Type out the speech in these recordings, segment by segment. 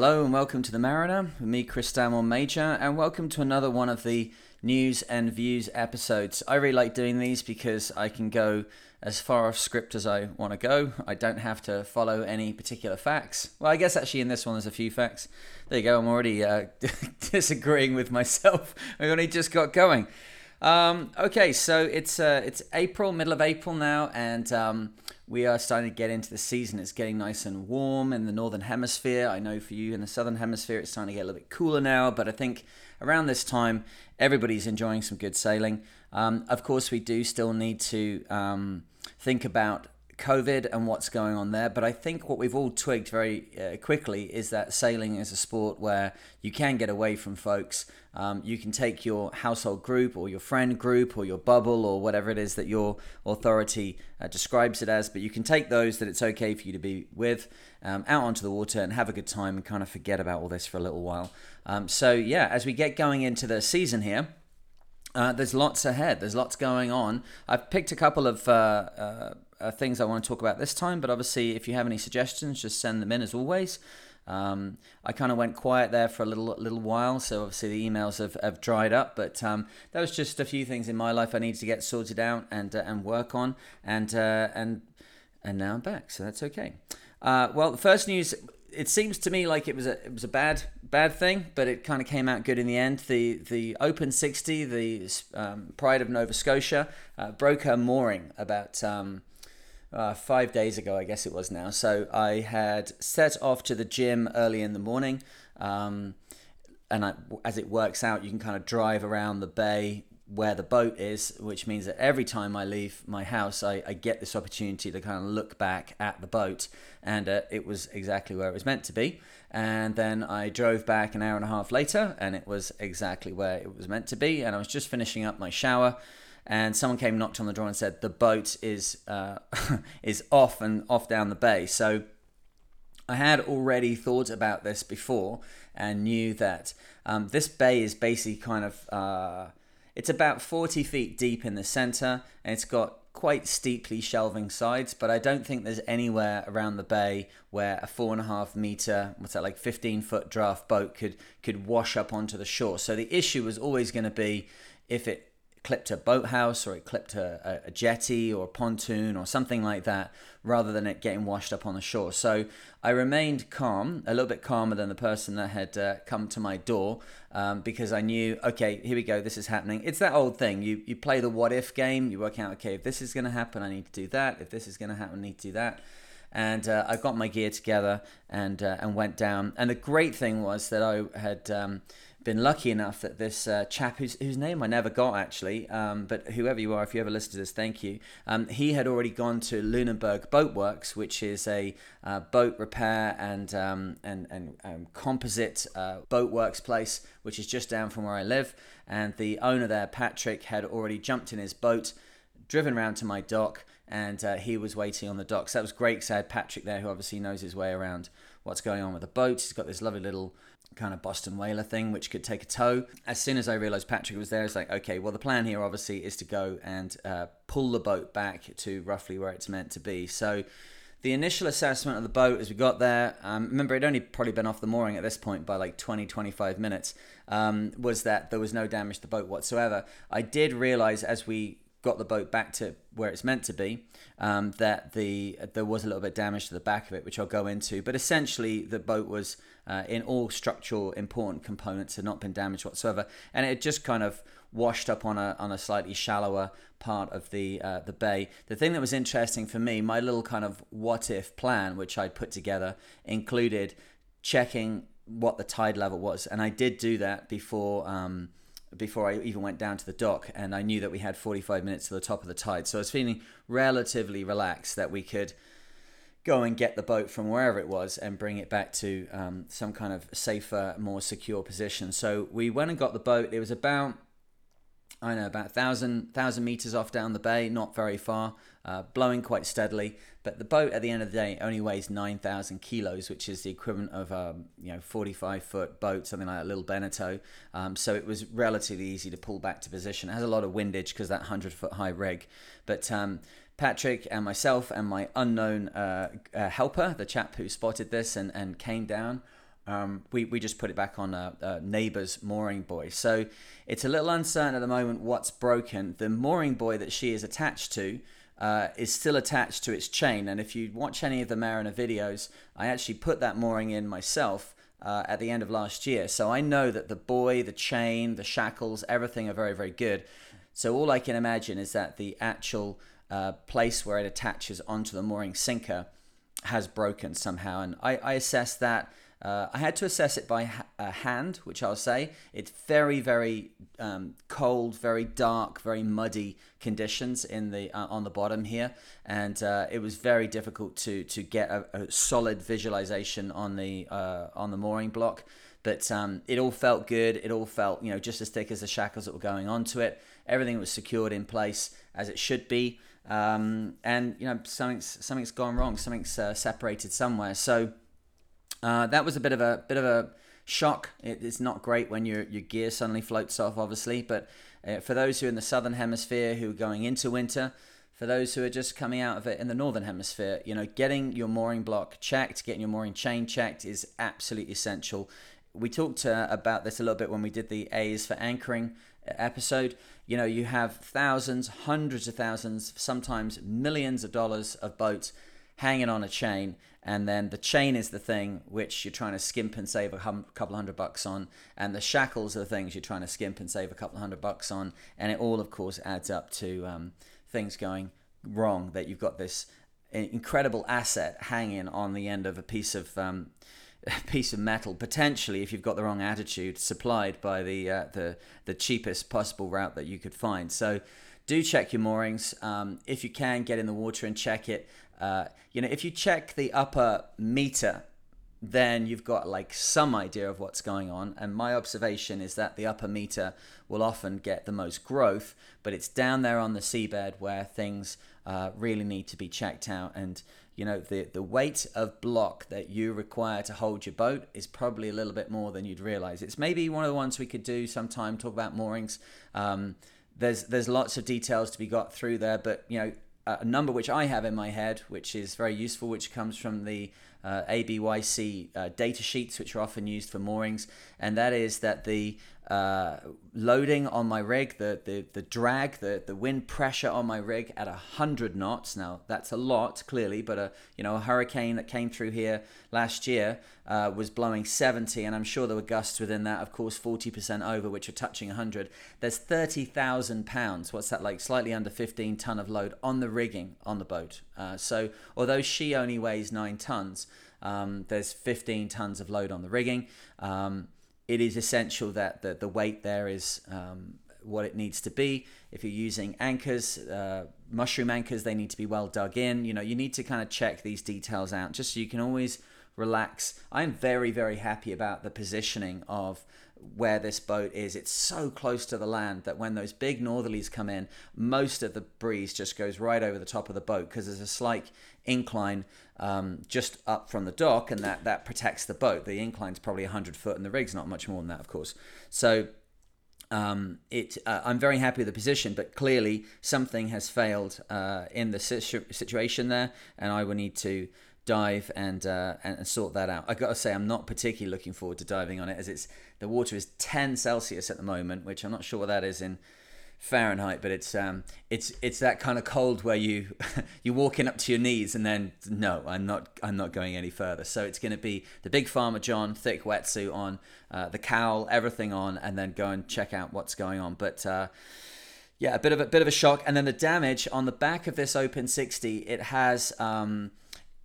hello and welcome to the Mariner with me, Chris Stanmore Major, and welcome to another one of the news and views episodes. I really like doing these because I can go as far off script as I want to go. I don't have to follow any particular facts. Well, I guess actually in this one there's a few facts. There you go. I'm already uh, disagreeing with myself. I only just got going. Um, okay, so it's uh, it's April, middle of April now, and um, we are starting to get into the season. It's getting nice and warm in the northern hemisphere. I know for you in the southern hemisphere, it's starting to get a little bit cooler now, but I think around this time, everybody's enjoying some good sailing. Um, of course, we do still need to um, think about COVID and what's going on there. But I think what we've all twigged very uh, quickly is that sailing is a sport where you can get away from folks. Um, you can take your household group or your friend group or your bubble or whatever it is that your authority uh, describes it as, but you can take those that it's okay for you to be with um, out onto the water and have a good time and kind of forget about all this for a little while. Um, so, yeah, as we get going into the season here, uh, there's lots ahead. There's lots going on. I've picked a couple of uh, uh, uh, things I want to talk about this time, but obviously, if you have any suggestions, just send them in as always. Um, I kind of went quiet there for a little little while, so obviously the emails have, have dried up. But um, that was just a few things in my life I needed to get sorted out and uh, and work on, and uh, and and now I'm back, so that's okay. well, the first news it seems to me like it was a it was a bad bad thing, but it kind of came out good in the end. The the Open 60, the um, Pride of Nova Scotia, uh, broke her mooring about um, uh, five days ago, I guess it was now. So I had set off to the gym early in the morning. Um, and I, as it works out, you can kind of drive around the bay where the boat is, which means that every time I leave my house, I, I get this opportunity to kind of look back at the boat, and uh, it was exactly where it was meant to be. And then I drove back an hour and a half later, and it was exactly where it was meant to be. And I was just finishing up my shower, and someone came knocked on the door and said the boat is uh, is off and off down the bay. So I had already thought about this before and knew that um, this bay is basically kind of uh, it's about 40 feet deep in the center and it's got quite steeply shelving sides, but I don't think there's anywhere around the bay where a four and a half meter, what's that like, 15 foot draft boat could could wash up onto the shore. So the issue was always going to be if it clipped a boathouse or it clipped a, a, jetty or a pontoon or something like that rather than it getting washed up on the shore. So I remained calm, a little bit calmer than the person that had uh, come to my door um, because I knew, okay, here we go, this is happening. It's that old thing. You, you play the what if game, you work out, okay, if this is going to happen, I need to do that. If this is going to happen, I need to do that and uh, I got my gear together and uh, and went down. And the great thing was that I had um, been lucky enough that this uh, chap, whose, whose name I never got actually, um, but whoever you are, if you ever listen to this, thank you. Um, he had already gone to Lunenburg Boatworks, which is a uh, boat repair and um, and and um, composite uh, boatworks place, which is just down from where I live. And the owner there, Patrick, had already jumped in his boat, driven around to my dock, and uh, he was waiting on the dock. So that was great had Patrick there, who obviously knows his way around what's going on with the boat. He's got this lovely little kind of Boston whaler thing, which could take a tow. As soon as I realized Patrick was there, it's like, okay, well, the plan here obviously is to go and uh, pull the boat back to roughly where it's meant to be. So the initial assessment of the boat as we got there, um, remember it only probably been off the mooring at this point by like 20, 25 minutes, um, was that there was no damage to the boat whatsoever. I did realize as we got the boat back to where it's meant to be, um, that the there was a little bit damage to the back of it, which I'll go into. But essentially, the boat was uh, in all structural important components had not been damaged whatsoever, and it just kind of washed up on a on a slightly shallower part of the uh, the bay. The thing that was interesting for me, my little kind of what if plan, which I'd put together, included checking what the tide level was, and I did do that before. Um, before I even went down to the dock, and I knew that we had 45 minutes to the top of the tide. So I was feeling relatively relaxed that we could go and get the boat from wherever it was and bring it back to um, some kind of safer, more secure position. So we went and got the boat. It was about I know about thousand thousand meters off down the bay, not very far, uh, blowing quite steadily. But the boat at the end of the day only weighs nine thousand kilos, which is the equivalent of a um, you know forty five foot boat, something like a little Beneteau. Um, so it was relatively easy to pull back to position. It has a lot of windage because that hundred foot high rig, but um, Patrick and myself and my unknown uh, uh, helper, the chap who spotted this and, and came down, um, we, we just put it back on a, a, neighbor's mooring buoy. So it's a little uncertain at the moment what's broken. The mooring buoy that she is attached to uh, is still attached to its chain. And if you watch any of the Mariner videos, I actually put that mooring in myself uh, at the end of last year. So I know that the buoy, the chain, the shackles, everything are very, very good. So all I can imagine is that the actual uh, place where it attaches onto the mooring sinker has broken somehow. And I, I assess that uh, I had to assess it by ha- uh, hand, which I'll say. It's very, very um, cold, very dark, very muddy conditions in the uh, on the bottom here, and uh, it was very difficult to to get a, a solid visualization on the uh, on the mooring block. But um, it all felt good. It all felt you know just as thick as the shackles that were going onto it. Everything was secured in place as it should be. Um, and you know something's something's gone wrong. Something's uh, separated somewhere. So uh, that was a bit of a bit of a shock. It, it's not great when your your gear suddenly floats off, obviously. But uh, for those who are in the southern hemisphere who are going into winter, for those who are just coming out of it in the northern hemisphere, you know, getting your mooring block checked, getting your mooring chain checked is absolutely essential. We talked uh, about this a little bit when we did the A's for anchoring uh, episode. You know, you have thousands, hundreds of thousands, sometimes millions of dollars of boats hanging on a chain and then the chain is the thing which you're trying to skimp and save a hum- couple hundred bucks on and the shackles are the things you're trying to skimp and save a couple hundred bucks on and it all of course adds up to um, things going wrong that you've got this incredible asset hanging on the end of a piece of um, piece of metal potentially if you've got the wrong attitude supplied by the uh, the the cheapest possible route that you could find. So do check your moorings um, if you can get in the water and check it. Uh, you know, if you check the upper meter, then you've got like some idea of what's going on. And my observation is that the upper meter will often get the most growth, but it's down there on the seabed where things uh, really need to be checked out. And you know, the the weight of block that you require to hold your boat is probably a little bit more than you'd realize. It's maybe one of the ones we could do sometime. Talk about moorings. Um, there's there's lots of details to be got through there, but you know a number which I have in my head, which is very useful, which comes from the uh, ABYC uh, data sheets, which are often used for moorings, and that is that the uh, loading on my rig, the, the, the drag, the, the wind pressure on my rig at 100 knots. Now, that's a lot, clearly, but a, you know, a hurricane that came through here last year uh, was blowing 70, and I'm sure there were gusts within that, of course, 40% over, which are touching 100. There's 30,000 pounds, what's that like, slightly under 15 ton of load on the rigging on the boat. Uh, so, although she only weighs 9 tons, um, there's 15 tons of load on the rigging. Um, it is essential that the, the weight there is um, what it needs to be. If you're using anchors, uh, mushroom anchors, they need to be well dug in. You know, you need to kind of check these details out just so you can always relax. I'm very, very happy about the positioning of where this boat is. It's so close to the land that when those big northerlies come in, most of the breeze just goes right over the top of the boat because there's a slight incline um, just up from the dock, and that that protects the boat. The incline's probably 100 foot, and the rig's not much more than that, of course. So um, it, uh, I'm very happy with the position, but clearly something has failed uh, in the situ- situation there, and I will need to dive and, uh, and sort that out. I got to say, I'm not particularly looking forward to diving on it, as it's the water is 10 Celsius at the moment, which I'm not sure what that is in Fahrenheit, but it's um, it's it's that kind of cold where you you're walking up to your knees and then no, I'm not I'm not going any further. So it's going to be the big Farmer John thick wetsuit on, uh, the cowl, everything on, and then go and check out what's going on. But uh, yeah, a bit of a bit of a shock, and then the damage on the back of this Open 60, it has. Um,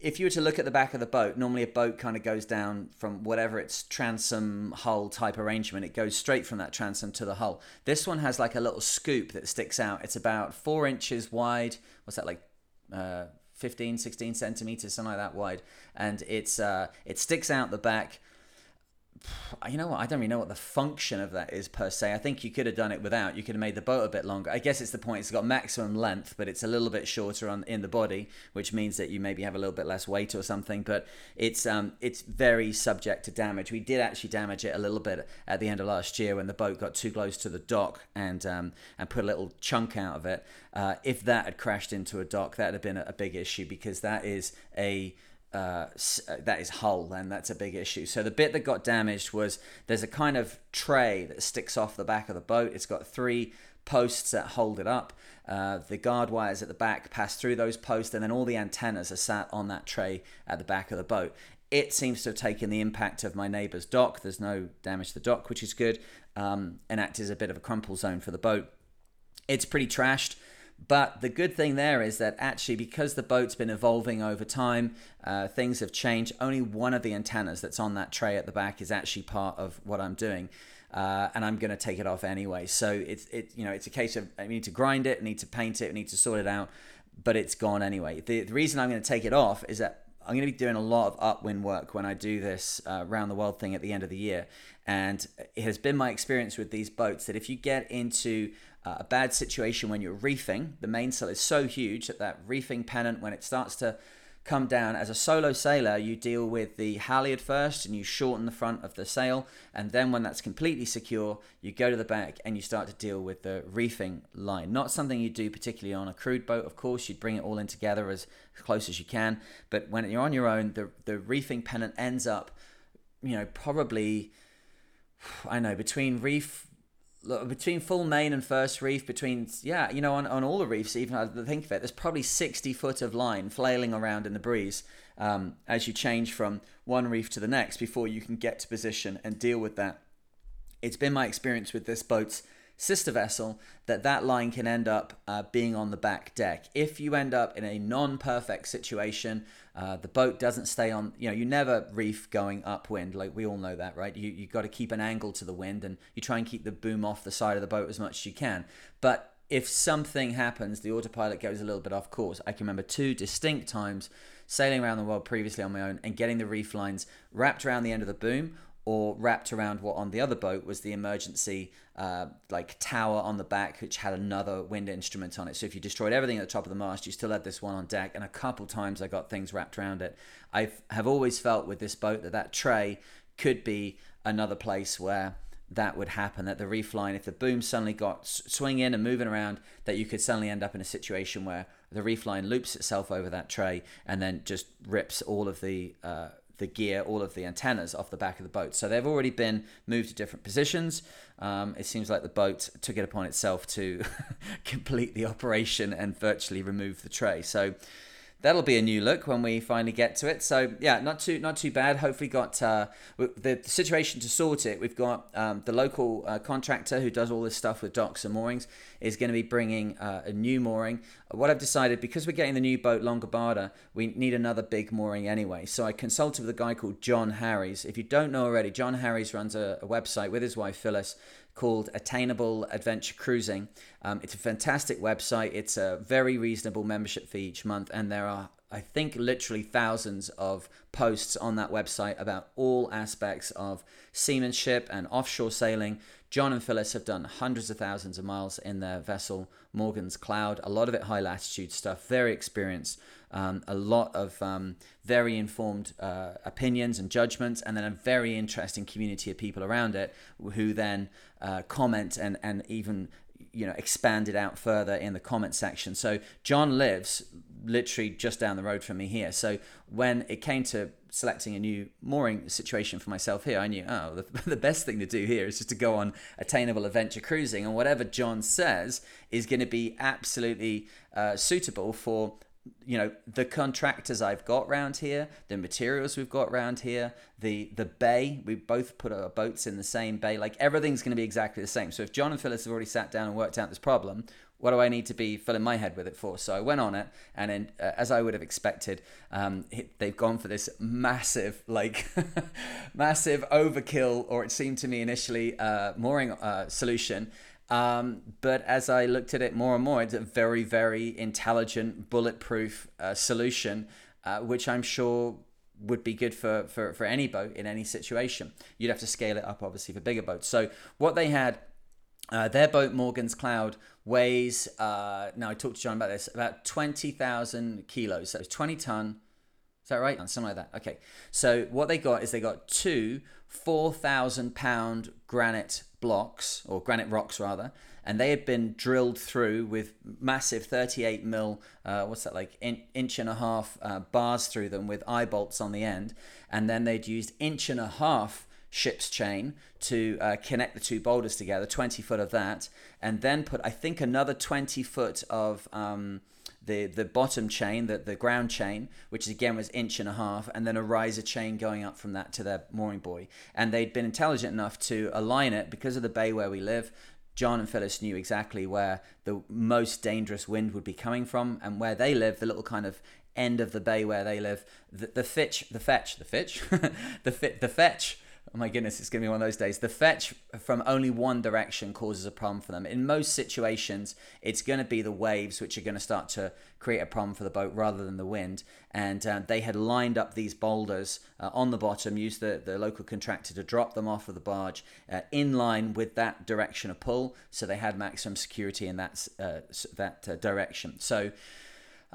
if you were to look at the back of the boat, normally a boat kind of goes down from whatever its transom hull type arrangement, it goes straight from that transom to the hull. This one has like a little scoop that sticks out. It's about four inches wide. What's that like? Uh, 15, 16 centimeters, something like that wide, and it's uh, it sticks out the back you know what? I don't really know what the function of that is per se. I think you could have done it without. You could have made the boat a bit longer. I guess it's the point. It's got maximum length, but it's a little bit shorter on in the body, which means that you maybe have a little bit less weight or something. But it's um it's very subject to damage. We did actually damage it a little bit at the end of last year when the boat got too close to the dock and um and put a little chunk out of it. Uh, if that had crashed into a dock, that would have been a big issue because that is a uh, uh, that is hull, then that's a big issue. So the bit that got damaged was there's a kind of tray that sticks off the back of the boat. It's got three posts that hold it up. Uh, the guard wires at the back pass through those posts, and then all the antennas are sat on that tray at the back of the boat. It seems to have taken the impact of my neighbour's dock. There's no damage to the dock, which is good, um, and acts as a bit of a crumple zone for the boat. It's pretty trashed. But the good thing there is that actually, because the boat's been evolving over time, uh, things have changed. Only one of the antennas that's on that tray at the back is actually part of what I'm doing. Uh, and I'm going to take it off anyway. So it's it you know it's a case of I need to grind it, I need to paint it, I need to sort it out, but it's gone anyway. The, the reason I'm going to take it off is that I'm going to be doing a lot of upwind work when I do this uh, round the world thing at the end of the year, and it has been my experience with these boats that if you get into uh, a bad situation when you're reefing. The mainsail is so huge that that reefing pennant, when it starts to come down as a solo sailor, you deal with the halyard first and you shorten the front of the sail. And then when that's completely secure, you go to the back and you start to deal with the reefing line. Not something you do particularly on a crewed boat, of course, you'd bring it all in together as close as you can. But when you're on your own, the, the reefing pennant ends up, you know, probably, I know, between reef between full main and first reef, between yeah, you know, on, on all the reefs, even I think of it, there's probably 60 foot of line flailing around in the breeze um, as you change from one reef to the next before you can get to position and deal with that. It's been my experience with this boat's sister vessel that that line can end up uh, being on the back deck. If you end up in a non-perfect situation, uh, the boat doesn't stay on. You know, you never reef going upwind. Like we all know that, right? You you got to keep an angle to the wind, and you try and keep the boom off the side of the boat as much as you can. But if something happens, the autopilot goes a little bit off course. I can remember two distinct times sailing around the world previously on my own and getting the reef lines wrapped around the end of the boom or wrapped around what on the other boat was the emergency uh, like tower on the back which had another wind instrument on it. So if you destroyed everything at the top of the mast you still had this one on deck. And a couple times i got things wrapped around it. I have always felt with this boat that that tray could be another place where that would happen that the reef line if the boom suddenly got swinging and moving around that you could suddenly end up in a situation where the reef line loops itself over that tray and then just rips all of the uh, the gear, all of the antennas off the back of the boat. So they've already been moved to different positions. Um, it seems like the boat took it upon itself to complete the operation and virtually remove the tray. So that'll be a new look when we finally get to it. So yeah, not too not too bad. Hopefully, got uh, the situation to sort it. We've got um, the local uh, contractor who does all this stuff with docks and moorings is going to be bringing uh, a new mooring. What I've decided because we're getting the new boat Longobarda, we need another big mooring anyway. So I consulted with a guy called John Harries. If you don't know already, John Harries runs a, a website with his wife Phyllis called Attainable Adventure Cruising. Um, it's a fantastic website. It's a very reasonable membership fee each month, and there are, I think, literally thousands of posts on that website about all aspects of seamanship and offshore sailing. John and Phyllis have done hundreds of thousands of miles in their vessel, Morgan's Cloud, a lot of it high latitude stuff, very experienced um, a lot of um, very informed uh, opinions and judgments, and then a very interesting community of people around it who then uh, comment and, and even you know expand it out further in the comment section. So John lives literally just down the road from me here. So when it came to selecting a new mooring situation for myself here, I knew, oh, the, the best thing to do here is just to go on attainable adventure cruising. And whatever John says is going to be absolutely uh, suitable for you know the contractors I've got round here, the materials we've got round here, the the bay. We both put our boats in the same bay. Like everything's going to be exactly the same. So if John and Phyllis have already sat down and worked out this problem, what do I need to be filling my head with it for? So I went on it, and then, uh, as I would have expected, um, it, they've gone for this massive, like, massive overkill, or it seemed to me initially, uh, mooring uh, solution um, but as I looked at it more and more, it's a very, very intelligent, bulletproof uh, solution, uh, which I'm sure would be good for, for, for any boat in any situation. You'd have to scale it up, obviously, for bigger boats. So, what they had, uh, their boat, Morgan's Cloud, weighs, uh, now I talked to John about this, about 20,000 kilos. So, it's 20 ton. Is that right? Something like that. Okay. So, what they got is they got two 4,000 pound granite blocks or granite rocks rather, and they had been drilled through with massive 38 mil, uh, what's that like, in, inch and a half uh, bars through them with eye bolts on the end, and then they'd used inch and a half ship's chain to uh, connect the two boulders together, 20 foot of that, and then put I think another 20 foot of um, the the bottom chain, the, the ground chain, which again was inch and a half, and then a riser chain going up from that to their mooring buoy. And they'd been intelligent enough to align it because of the bay where we live. John and Phyllis knew exactly where the most dangerous wind would be coming from, and where they live, the little kind of end of the bay where they live, the, the fitch, the fetch, the fitch, the fit, the fetch oh my goodness, it's going to be one of those days. The fetch from only one direction causes a problem for them. In most situations, it's going to be the waves which are going to start to create a problem for the boat rather than the wind. And uh, they had lined up these boulders uh, on the bottom, used the, the local contractor to drop them off of the barge uh, in line with that direction of pull. So they had maximum security in that, uh, that uh, direction. So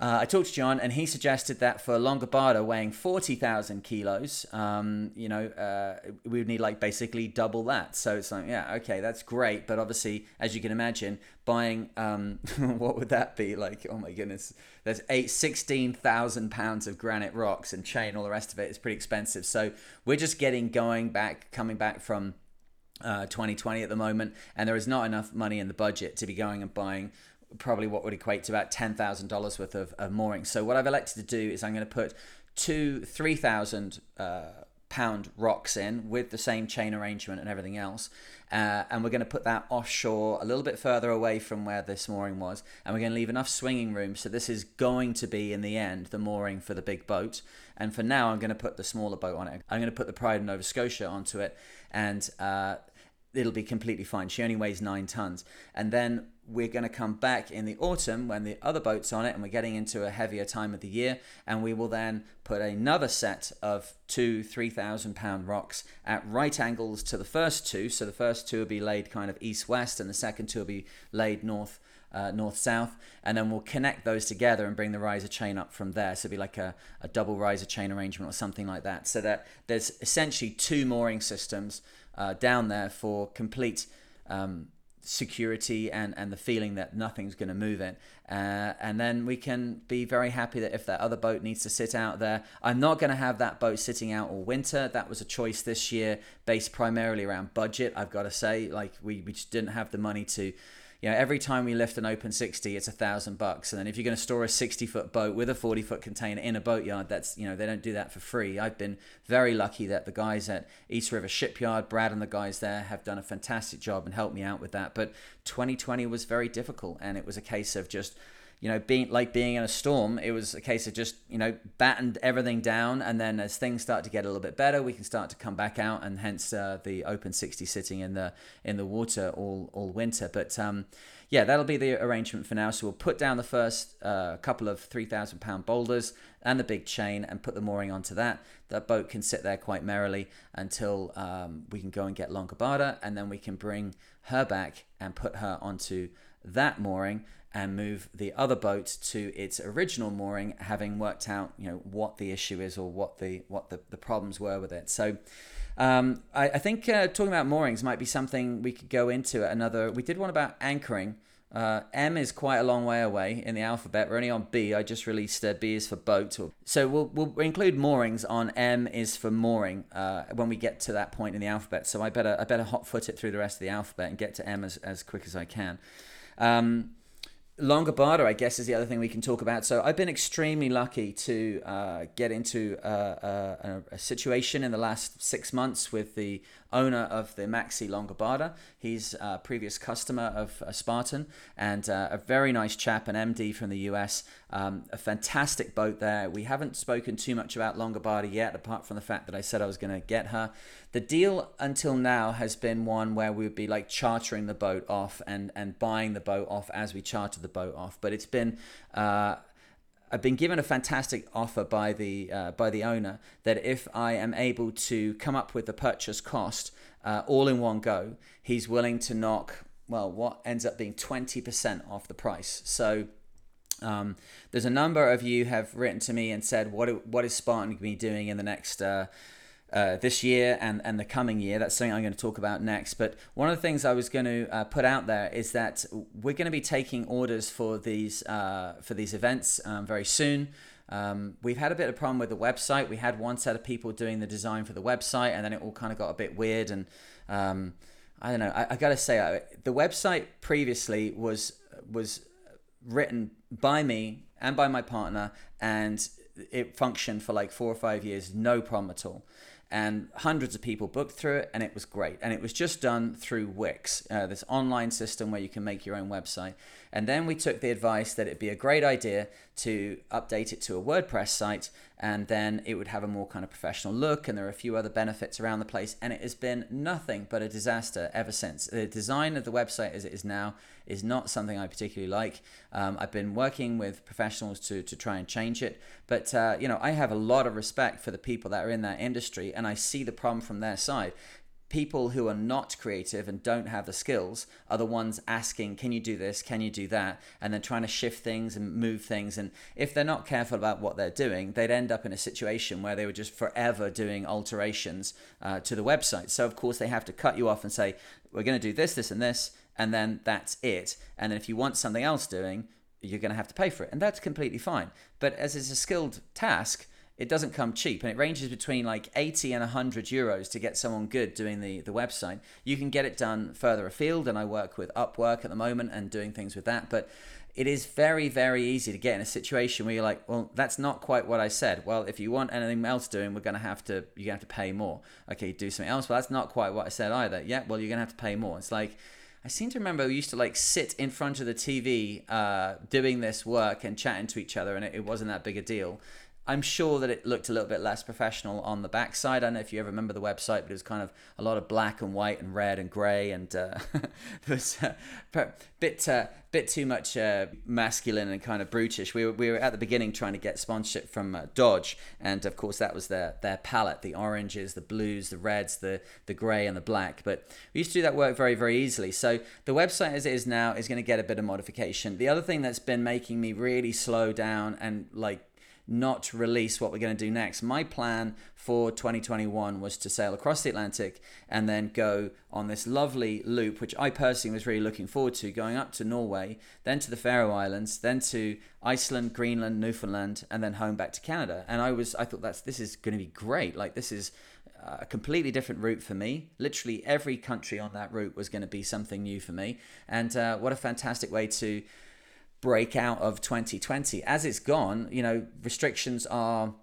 uh, I talked to John, and he suggested that for a Longobarda weighing 40,000 kilos, um, you know, uh, we would need like basically double that. So it's like, yeah, okay, that's great. But obviously, as you can imagine, buying, um, what would that be? Like, oh my goodness, there's eight, 16,000 pounds of granite rocks and chain, all the rest of it is pretty expensive. So we're just getting going back, coming back from uh, 2020 at the moment, and there is not enough money in the budget to be going and buying probably what would equate to about ten thousand dollars worth of, of moorings. So what I've elected to do is I'm going to put two three thousand uh, pound rocks in with the same chain arrangement and everything else, uh, and we're going to put that offshore a little bit further away from where this mooring was, and we're going to leave enough swinging room. So this is going to be in the end the mooring for the big boat. And for now, I'm going to put the smaller boat on it. I'm going to put the Pride of Nova Scotia onto it, and uh, it'll be completely fine. She only weighs nine tons. And then we're going to come back in the autumn when the other boat's on it and we're getting into a heavier time of the year. And we will then put another set of two, 3,000 pound rocks at right angles to the first two. So the first two will be laid kind of east west and the second two will be laid north. Uh, north south and then we'll connect those together and bring the riser chain up from there so it'll be like a, a double riser chain arrangement or something like that so that there's essentially two mooring systems uh, down there for complete um, security and, and the feeling that nothing's going to move it. Uh, and then we can be very happy that if that other boat needs to sit out there, I'm not going to have that boat sitting out all winter. That was a choice this year based primarily around budget, I've got to say. Like, we, we just didn't have the money to you know, every time we lift an open 60, it's a thousand bucks. And then if you're going to store a 60 foot boat with a 40 foot container in a boatyard, that's, you know, they don't do that for free. I've been very lucky that the guys at East River Shipyard, Brad and the guys there have done a fantastic job and helped me out with that. But 2020 was very difficult. And it was a case of just, you know, being like being in a storm, it was a case of just, you know, battened everything down. And then as things start to get a little bit better, we can start to come back out and hence uh, the open 60 sitting in the, in the water all, all winter. But, um, yeah, that'll be the arrangement for now. So we'll put down the first uh, couple of 3,000 pound boulders and the big chain and put the mooring onto that. That boat can sit there quite merrily until um, we can go and get Longobarda and then we can bring her back and put her onto that mooring and move the other boat to its original mooring, having worked out you know what the issue is or what the what the, the problems were with it. So. Um, I, I, think uh, talking about moorings might be something we could go into another. We did one about anchoring. Uh, M is quite a long way away in the alphabet. We're only on B. I just released uh, B is for boat. So we'll, we'll include moorings on M is for mooring uh, when we get to that point in the alphabet. So I better I better hot foot it through the rest of the alphabet and get to M as, as quick as I can. Um, Longobarda, I guess, is the other thing we can talk about. So I've been extremely lucky to uh, get into a, a, a, situation in the last six months with the owner of the Maxi Longobarda. He's a previous customer of uh, Spartan and uh, a very nice chap, an MD from the US. Um, a fantastic boat there. We haven't spoken too much about Longobarda yet, apart from the fact that I said I was going to get her. The deal until now has been one where we would be like chartering the boat off and, and buying the boat off as we charter the boat off. But it's been uh, I've been given a fantastic offer by the uh, by the owner that if I am able to come up with the purchase cost uh, all in one go, he's willing to knock well what ends up being twenty percent off the price. So. Um, there's a number of you have written to me and said, "What what is Spartan going to be doing in the next uh, uh, this year and, and the coming year. That's something I'm going to talk about next. But one of the things I was going to uh, put out there is that we're going to be taking orders for these uh, for these events um, very soon. Um, we've had a bit of a problem with the website. We had one set of people doing the design for the website, and then it all kind of got a bit weird. And um, I don't know. I, I got to say, I, the website previously was was written by me and by my partner, and it functioned for like four or five years, no problem at all and hundreds of people booked through it and it was great. And it was just done through wix uh, this online system where you can make your own website. And then we took the advice that it'd be a great idea to update it to a WordPress site and then it would have a more kind of professional look and there are a few other benefits around the place and it has been nothing but a disaster ever since. The design of the website as it is now is not something I particularly like. Um, I've been working with professionals to, to try and change it, but uh, you know I have a lot of respect for the people that are in that industry and I see the problem from their side people who are not creative and don't have the skills are the ones asking, Can you do this? Can you do that? And then trying to shift things and move things. And if they're not careful about what they're doing, they'd end up in a situation where they were just forever doing alterations uh, to the website. So, of course, they have to cut you off and say, We're going to do this, this, and this. And then that's it. And then if you want something else doing, you're going to have to pay for it. And that's completely fine. But as it's a skilled task, it doesn't come cheap and it ranges between like 80 and 100 euros to get someone good doing the, the website. You can get it done further afield and i work with upwork at the moment and doing things with that but it is very very easy to get in a situation where you're like well that's not quite what i said. Well if you want anything else doing we're going to have to you're going to have to pay more. Okay do something else. Well that's not quite what i said either. Yeah well you're going to have to pay more. It's like I seem to remember we used to like sit in front of the TV uh, doing this work and chatting to each other, and it, it wasn't that big a deal. I'm sure that it looked a little bit less professional on the backside. I don't know if you ever remember the website, but it was kind of a lot of black and white and red and grey, and uh, there was a bit uh, bit too much uh, masculine and kind of brutish. We were, we were at the beginning trying to get sponsorship from uh, Dodge, and of course that was their their palette: the oranges, the blues, the reds, the the grey, and the black. But we used to do that work very very easily. So the website as it is now is going to get a bit of modification. The other thing that's been making me really slow down and like not release what we're going to do next. My plan for 2021 was to sail across the Atlantic and then go on this lovely loop, which I personally was really looking forward to, going up to Norway, then to the Faroe Islands, then to Iceland, Greenland, Newfoundland, and then home back to Canada. And I was, I thought that's this is going to be great. Like this is a completely different route for me. Literally every country on that route was going to be something new for me. And uh, what a fantastic way to break out of 2020. As it's gone, you know, restrictions are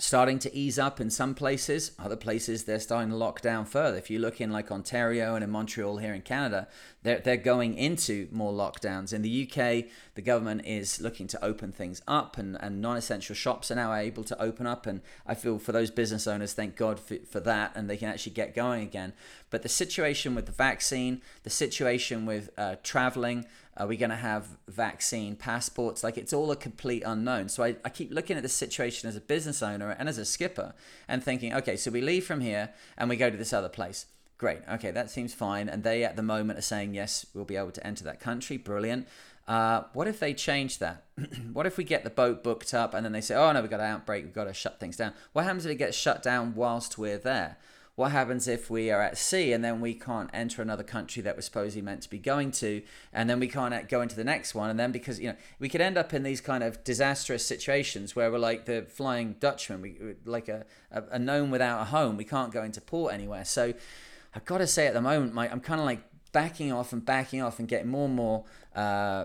starting to ease up in some places. Other places they're starting to lock down further. If you look in like Ontario and in Montreal here in Canada, they're they're going into more lockdowns. In the UK, the government is looking to open things up, and and non-essential shops are now able to open up. And I feel for those business owners, thank God for, for that, and they can actually get going again. But the situation with the vaccine, the situation with uh, traveling. Are we going to have vaccine passports? Like it's all a complete unknown. So I, I keep looking at this situation as a business owner and as a skipper and thinking, okay, so we leave from here and we go to this other place. Great. Okay, that seems fine. And they at the moment are saying, yes, we'll be able to enter that country. Brilliant. Uh, what if they change that? what if we get the boat booked up and then they say, oh no, we've got an outbreak, we've got to shut things down? What happens if it gets shut down whilst we're there? What happens if we are at sea and then we can't enter another country that we're supposedly meant to be going to, and then we can't go into the next one, and then because you know we could end up in these kind of disastrous situations where we're like the Flying Dutchman, we like a, a, a without a home. We can't go into port anywhere. So I've got to say at the moment, my, I'm kind of like backing off and backing off and getting more and more uh,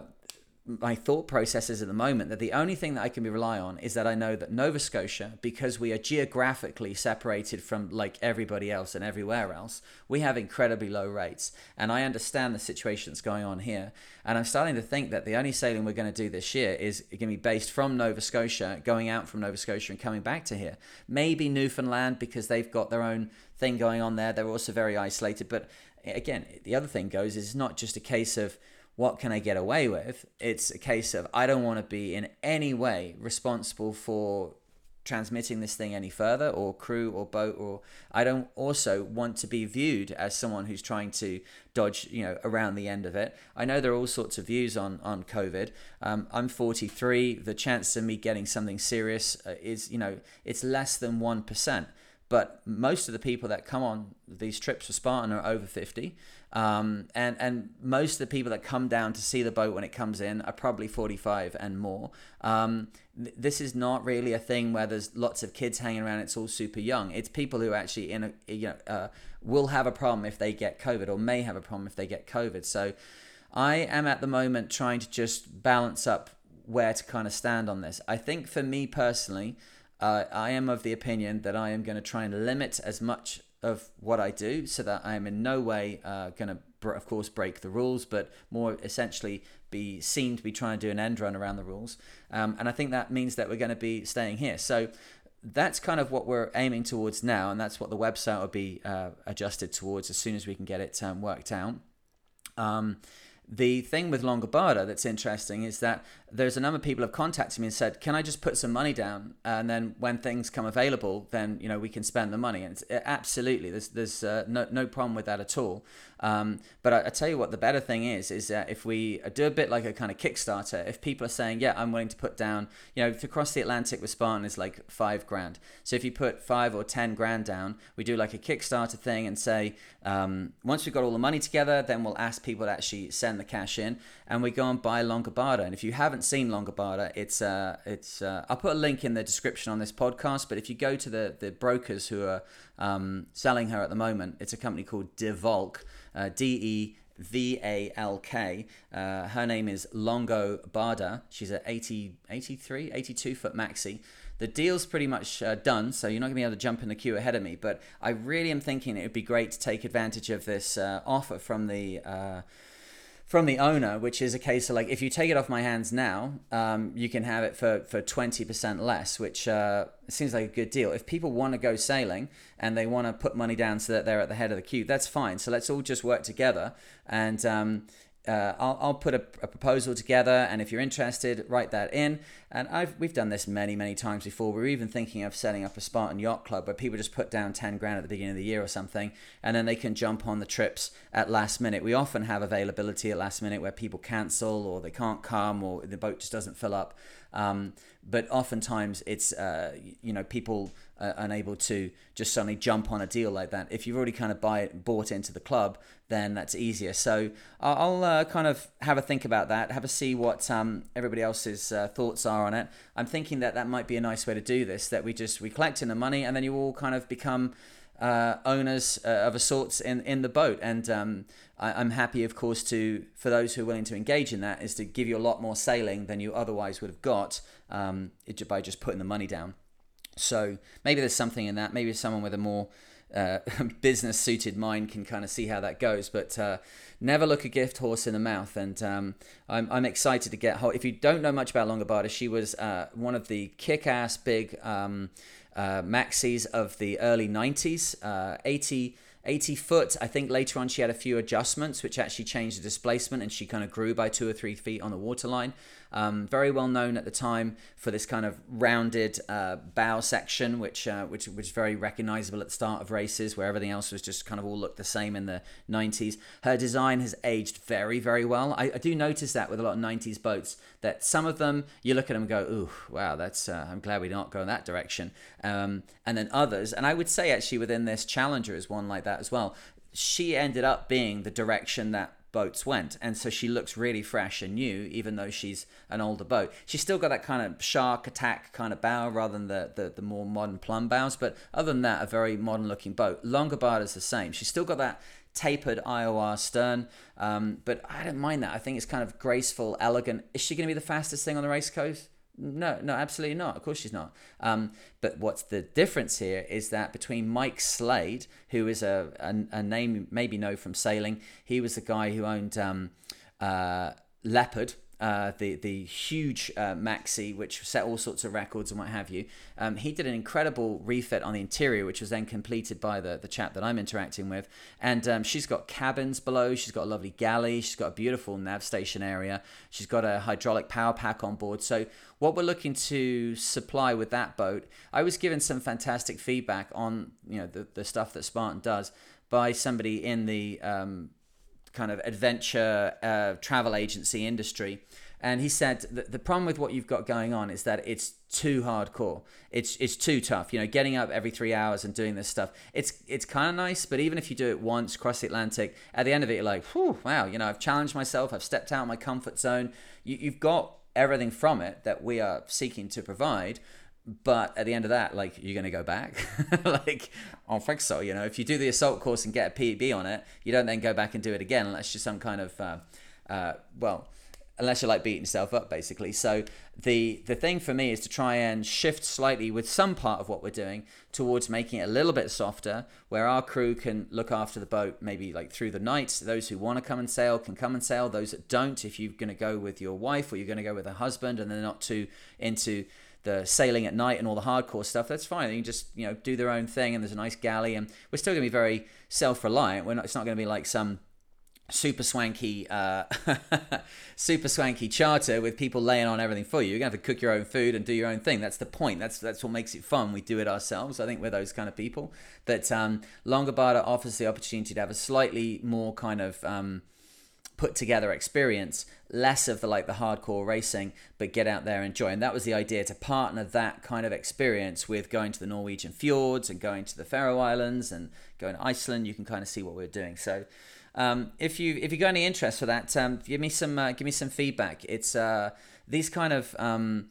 my thought processes at the moment that the only thing that I can rely on is that I know that Nova Scotia, because we are geographically separated from like everybody else and everywhere else, we have incredibly low rates. And I understand the situation that's going on here. And I'm starting to think that the only sailing we're going to do this year is going to be based from Nova Scotia, going out from Nova Scotia and coming back to here. Maybe Newfoundland because they've got their own thing going on there. They're also very isolated. But again, the other thing goes is it's not just a case of what can I get away with? It's a case of I don't want to be in any way responsible for transmitting this thing any further or crew or boat or I don't also want to be viewed as someone who's trying to dodge you know around the end of it I know there are all sorts of views on on COVID um, I'm 43 the chance of me getting something serious uh, is you know it's less than 1% but most of the people that come on these trips for Spartan are over 50. Um, and, and most of the people that come down to see the boat when it comes in are probably 45 and more. Um, th- this is not really a thing where there's lots of kids hanging around. It's all super young. It's people who actually in a, you know, uh, will have a problem if they get COVID or may have a problem if they get COVID. So I am at the moment trying to just balance up where to kind of stand on this. I think for me personally, uh, I am of the opinion that I am going to try and limit as much of what I do so that I am in no way uh, going to, of course, break the rules, but more essentially be seen to be trying to do an end run around the rules. Um, and I think that means that we're going to be staying here. So that's kind of what we're aiming towards now, and that's what the website will be uh, adjusted towards as soon as we can get it um, worked out. Um, the thing with Longobarda that's interesting is that there's a number of people have contacted me and said, "Can I just put some money down, and then when things come available, then you know we can spend the money." And it's, absolutely, there's there's uh, no no problem with that at all. Um, but I, I, tell you what, the better thing is is that if we do a bit like a kind of Kickstarter, if people are saying, "Yeah, I'm willing to put down," you know, to cross the Atlantic with Spartan is like five grand. So if you put five or ten grand down, we do like a Kickstarter thing and say, um, once we've got all the money together, then we'll ask people to actually send the cash in, and we go and buy Longobarda. And if you haven't seen Longobarda, it's uh, it's uh, I'll put a link in the description on this podcast. But if you go to the the brokers who are um, selling her at the moment, it's a company called Devalk, uh, D E V A L K. Uh, her name is Longo Barda. She's a 80, 83, 82 foot maxi. The deal's pretty much uh, done, so you're not going to be able to jump in the queue ahead of me. But I really am thinking it would be great to take advantage of this uh, offer from the uh, from the owner, which is a case of like if you take it off my hands now, um, you can have it for for twenty percent less, which uh, seems like a good deal. If people want to go sailing and they want to put money down so that they're at the head of the queue, that's fine. So let's all just work together and. Um, uh, I'll, I'll put a, a, proposal together, and if you're interested, write that in. And I've we've done this many many times before. We're even thinking of setting up a Spartan yacht club where people just put down ten grand at the beginning of the year or something, and then they can jump on the trips at last minute. We often have availability at last minute where people cancel or they can't come or the boat just doesn't fill up. Um, but oftentimes it's uh, you know people are unable to just suddenly jump on a deal like that. If you've already kind of buy it, bought into the club, then that's easier. So I'll uh, kind of have a think about that, have a see what um, everybody else's uh, thoughts are on it. I'm thinking that that might be a nice way to do this. That we just we collect in the money and then you all kind of become uh, owners uh, of a sorts in, in the boat. And um, I, am happy, of course, to for those who are willing to engage in that, is to give you a lot more sailing than you otherwise would have got um, by just putting the money down. So maybe there's something in that. Maybe someone with a more uh, business suited mind can kind of see how that goes. But uh, never look a gift horse in the mouth. And um, I'm, I'm excited to get hold. If you don't know much about Longobarda, she was uh, one of the kick ass big um, uh, maxis of the early 90s, uh, 80. 80 foot. I think later on she had a few adjustments which actually changed the displacement and she kind of grew by two or three feet on the waterline. Um, very well known at the time for this kind of rounded uh, bow section, which uh, which was very recognizable at the start of races, where everything else was just kind of all looked the same in the 90s. Her design has aged very, very well. I, I do notice that with a lot of 90s boats, that some of them you look at them and go, "Ooh, wow, that's uh, I'm glad we did not go in that direction." Um, and then others, and I would say actually within this Challenger is one like that as well. She ended up being the direction that boats went. And so she looks really fresh and new, even though she's an older boat. She's still got that kind of shark attack kind of bow rather than the, the, the more modern plumb bows. But other than that, a very modern looking boat. Longobarda is the same. She's still got that tapered IOR stern, um, but I don't mind that. I think it's kind of graceful, elegant. Is she going to be the fastest thing on the race coast? No, no, absolutely not. Of course she's not. Um, but what's the difference here is that between Mike Slade, who is a, a, a name maybe know from sailing, he was the guy who owned um, uh, Leopard, uh, the the huge uh, maxi, which set all sorts of records and what have you. Um, he did an incredible refit on the interior, which was then completed by the the chap that I'm interacting with. And um, she's got cabins below. She's got a lovely galley. She's got a beautiful nav station area. She's got a hydraulic power pack on board. So what we're looking to supply with that boat, I was given some fantastic feedback on you know the the stuff that Spartan does by somebody in the um, kind of adventure uh, travel agency industry. And he said that the problem with what you've got going on is that it's too hardcore. It's it's too tough. You know, getting up every three hours and doing this stuff. It's it's kind of nice, but even if you do it once, cross the Atlantic, at the end of it, you're like, whew, wow. You know, I've challenged myself. I've stepped out of my comfort zone. You, you've got everything from it that we are seeking to provide but at the end of that like you're going to go back? Like i don't think so you know? If you do the assault course and get a pb on it you don't then go back and do it again unless you're some kind of uh, uh, well unless you're like beating yourself up basically. So the the thing for me is to try and shift slightly with some part of what we're doing towards making it a little bit softer where our crew can look after the boat maybe like through the night those who want to come and sail can come and sail. Those that don't if you're going to go with your wife or you're going to go with a husband and they're not too into the sailing at night and all the hardcore stuff, that's fine. They can just you know do their own thing, and there's a nice galley, and we're still going to be very self-reliant. We're not. It's not going to be like some super swanky, uh, super swanky charter with people laying on everything for you. You're gonna have to cook your own food and do your own thing. That's the point. That's that's what makes it fun. We do it ourselves. I think we're those kind of people. That um, offers the opportunity to have a slightly more kind of um, put together experience, less of the like the hardcore racing, but get out there and enjoy. And that was the idea to partner that kind of experience with going to the Norwegian fjords and going to the Faroe Islands and going to Iceland. You can kind of see what we're doing. So um, if you if you got any interest for that, um, give me some uh, give me some feedback. It's uh, these kind of um,